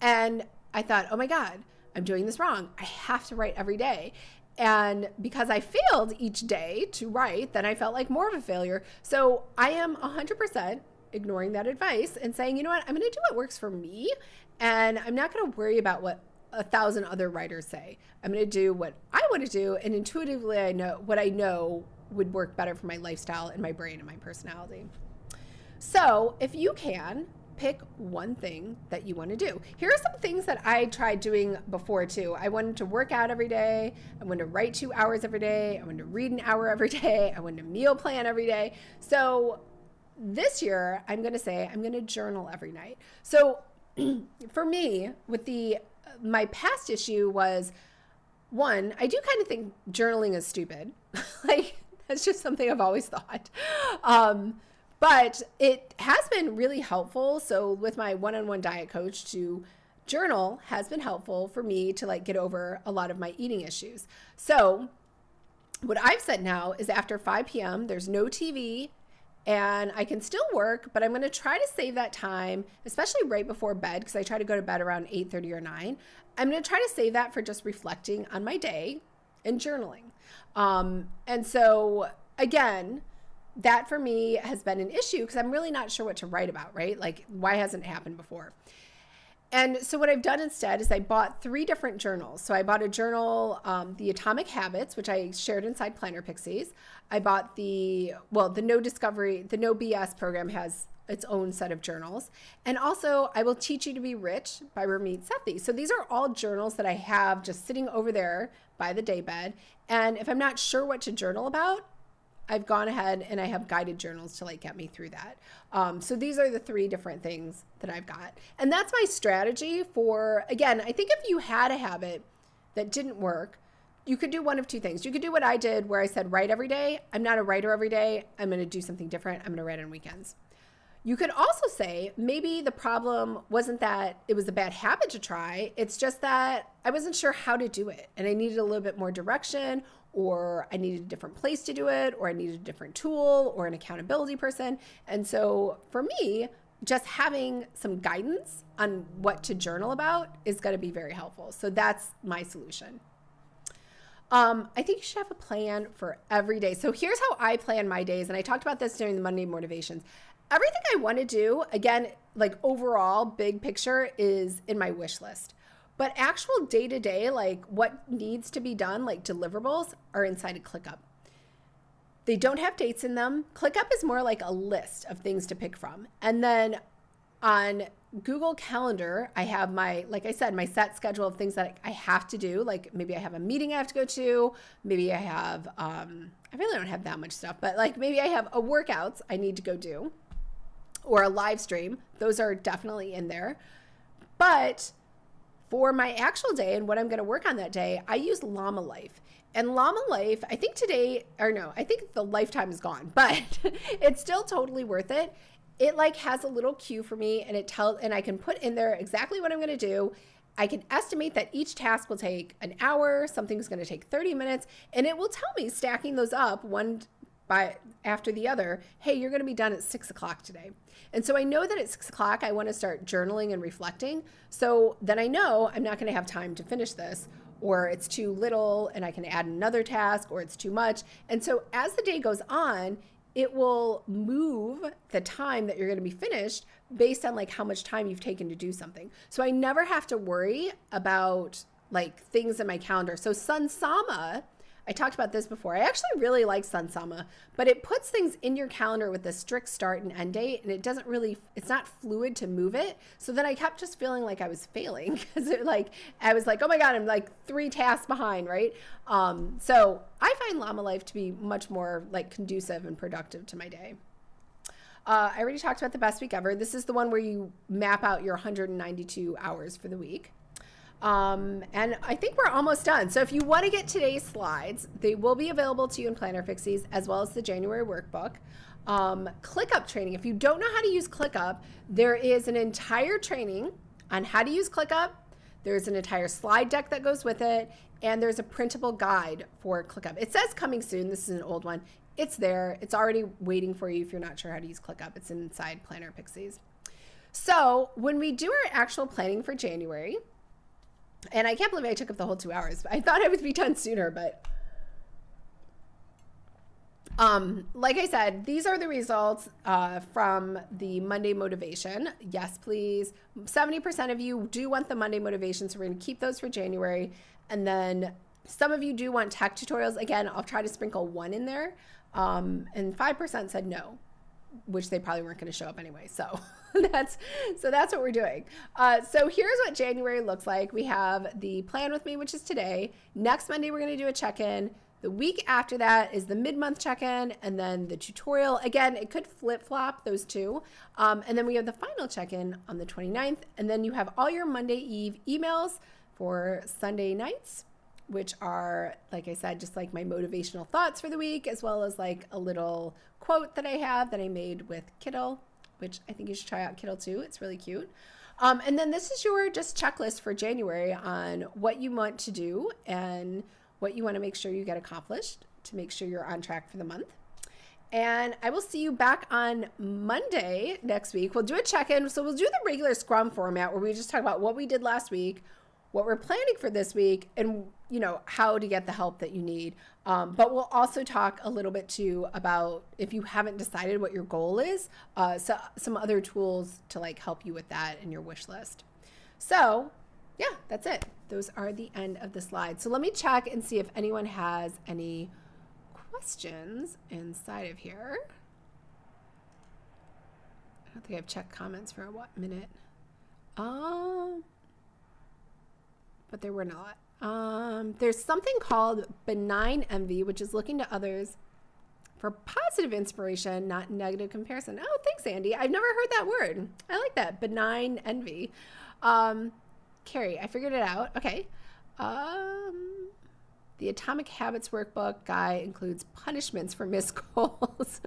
Speaker 1: And I thought, oh my God, I'm doing this wrong. I have to write every day. And because I failed each day to write, then I felt like more of a failure. So I am 100% ignoring that advice and saying, you know what, I'm going to do what works for me. And I'm not going to worry about what a thousand other writers say. I'm going to do what I want to do, and intuitively, I know what I know would work better for my lifestyle and my brain and my personality. So, if you can, pick one thing that you want to do. Here are some things that I tried doing before too. I wanted to work out every day. I wanted to write two hours every day. I wanted to read an hour every day. I wanted to meal plan every day. So this year, I'm going to say I'm going to journal every night. So for me, with the my past issue was one, I do kind of think journaling is stupid. like that's just something I've always thought. Um, but it has been really helpful. So with my one-on-one diet coach to journal has been helpful for me to like get over a lot of my eating issues. So what I've said now is after 5 p.m. there's no TV and I can still work, but I'm going to try to save that time, especially right before bed because I try to go to bed around 8:30 or 9. I'm going to try to save that for just reflecting on my day and journaling. Um, and so again, that for me has been an issue because I'm really not sure what to write about, right? Like, why hasn't it happened before? And so, what I've done instead is I bought three different journals. So, I bought a journal, um, The Atomic Habits, which I shared inside Planner Pixies. I bought the, well, the No Discovery, the No BS program has its own set of journals. And also, I will Teach You to Be Rich by Ramit Sethi. So, these are all journals that I have just sitting over there by the daybed. And if I'm not sure what to journal about, I've gone ahead and I have guided journals to like get me through that. Um, so these are the three different things that I've got. And that's my strategy for, again, I think if you had a habit that didn't work, you could do one of two things. You could do what I did where I said, write every day. I'm not a writer every day. I'm going to do something different. I'm going to write on weekends. You could also say maybe the problem wasn't that it was a bad habit to try. It's just that I wasn't sure how to do it and I needed a little bit more direction or I needed a different place to do it, or I needed a different tool or an accountability person. And so for me, just having some guidance on what to journal about is going to be very helpful. So that's my solution. Um, I think you should have a plan for every day. So here's how I plan my days. And I talked about this during the Monday motivations. Everything I want to do, again, like overall, big picture, is in my wish list. But actual day to day, like what needs to be done, like deliverables, are inside of ClickUp. They don't have dates in them. ClickUp is more like a list of things to pick from. And then on Google Calendar, I have my, like I said, my set schedule of things that I have to do. Like maybe I have a meeting I have to go to. Maybe I have, um, I really don't have that much stuff, but like maybe I have a workouts I need to go do or a live stream. Those are definitely in there. But for my actual day and what I'm going to work on that day, I use Llama Life. And Llama Life, I think today, or no, I think the lifetime is gone, but it's still totally worth it. It like has a little cue for me and it tells, and I can put in there exactly what I'm going to do. I can estimate that each task will take an hour, something's going to take 30 minutes, and it will tell me stacking those up one by after the other, hey, you're going to be done at six o'clock today. And so I know that at six o'clock, I want to start journaling and reflecting. So then I know I'm not going to have time to finish this, or it's too little and I can add another task, or it's too much. And so as the day goes on, it will move the time that you're going to be finished based on like how much time you've taken to do something. So I never have to worry about like things in my calendar. So Sunsama I talked about this before. I actually really like Sunsama, but it puts things in your calendar with a strict start and end date, and it doesn't really, it's not fluid to move it. So then I kept just feeling like I was failing because it like, I was like, oh my God, I'm like three tasks behind, right? Um, so I find Llama Life to be much more like conducive and productive to my day. Uh, I already talked about the best week ever. This is the one where you map out your 192 hours for the week. Um, and I think we're almost done. So if you want to get today's slides, they will be available to you in Planner Pixies as well as the January workbook. Um, ClickUp training. If you don't know how to use ClickUp, there is an entire training on how to use ClickUp. There's an entire slide deck that goes with it, and there's a printable guide for ClickUp. It says coming soon. This is an old one. It's there. It's already waiting for you if you're not sure how to use ClickUp. It's inside Planner Pixies. So when we do our actual planning for January, and I can't believe I took up the whole two hours. I thought I would be done sooner, but Um, like I said, these are the results uh, from the Monday motivation. Yes, please. 70% of you do want the Monday motivation, so we're going to keep those for January. And then some of you do want tech tutorials. Again, I'll try to sprinkle one in there. Um, and 5% said no, which they probably weren't going to show up anyway. So that's so that's what we're doing. Uh, so here's what January looks like. We have the plan with me, which is today. Next Monday, we're going to do a check-in. The week after that is the mid month check in and then the tutorial. Again, it could flip flop those two. Um, and then we have the final check in on the 29th. And then you have all your Monday Eve emails for Sunday nights, which are, like I said, just like my motivational thoughts for the week, as well as like a little quote that I have that I made with Kittl, which I think you should try out Kittl too. It's really cute. Um, and then this is your just checklist for January on what you want to do and what you want to make sure you get accomplished to make sure you're on track for the month. And I will see you back on Monday next week. We'll do a check in. So we'll do the regular Scrum format where we just talk about what we did last week, what we're planning for this week, and you know how to get the help that you need. Um, but we'll also talk a little bit too about if you haven't decided what your goal is, uh, so some other tools to like help you with that in your wish list. So yeah, that's it. Those are the end of the slides. So let me check and see if anyone has any questions inside of here. I don't think I've checked comments for a what minute. Um, but there were not. Um, there's something called benign envy, which is looking to others for positive inspiration, not negative comparison. Oh, thanks, Andy. I've never heard that word. I like that benign envy. Um, Carrie, I figured it out. Okay. Um, the Atomic Habits Workbook guy includes punishments for missed goals.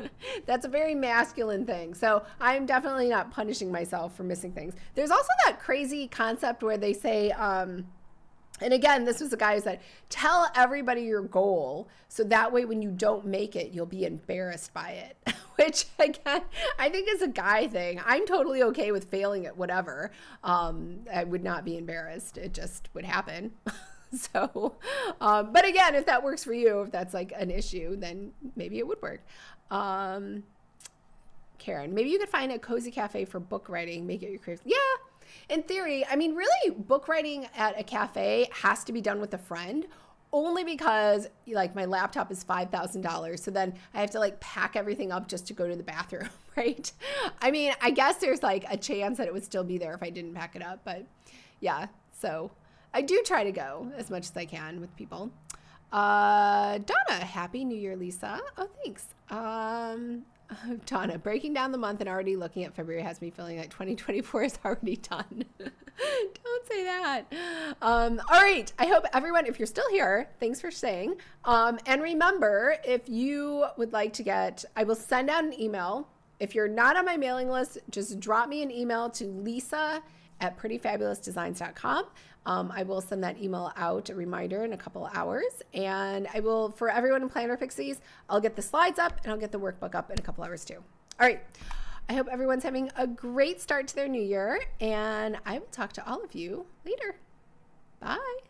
Speaker 1: That's a very masculine thing. So I'm definitely not punishing myself for missing things. There's also that crazy concept where they say, um, and again, this was a guy who said, tell everybody your goal so that way when you don't make it, you'll be embarrassed by it. Which again, I think is a guy thing. I'm totally okay with failing at whatever. Um, I would not be embarrassed. It just would happen. so, um, but again, if that works for you, if that's like an issue, then maybe it would work. Um, Karen, maybe you could find a cozy cafe for book writing, make it your career. Yeah, in theory, I mean, really, book writing at a cafe has to be done with a friend only because like my laptop is $5,000 so then I have to like pack everything up just to go to the bathroom, right? I mean, I guess there's like a chance that it would still be there if I didn't pack it up, but yeah. So, I do try to go as much as I can with people. Uh, Donna, happy New Year, Lisa. Oh, thanks. Um, Donna, breaking down the month and already looking at February has me feeling like 2024 is already done. Don't say that. Um, all right. I hope everyone, if you're still here, thanks for staying. Um, and remember, if you would like to get, I will send out an email. If you're not on my mailing list, just drop me an email to lisa at prettyfabulousdesigns.com. Um, I will send that email out, a reminder in a couple hours. And I will, for everyone in Planner Pixies, I'll get the slides up and I'll get the workbook up in a couple hours too. All right. I hope everyone's having a great start to their new year. And I will talk to all of you later. Bye.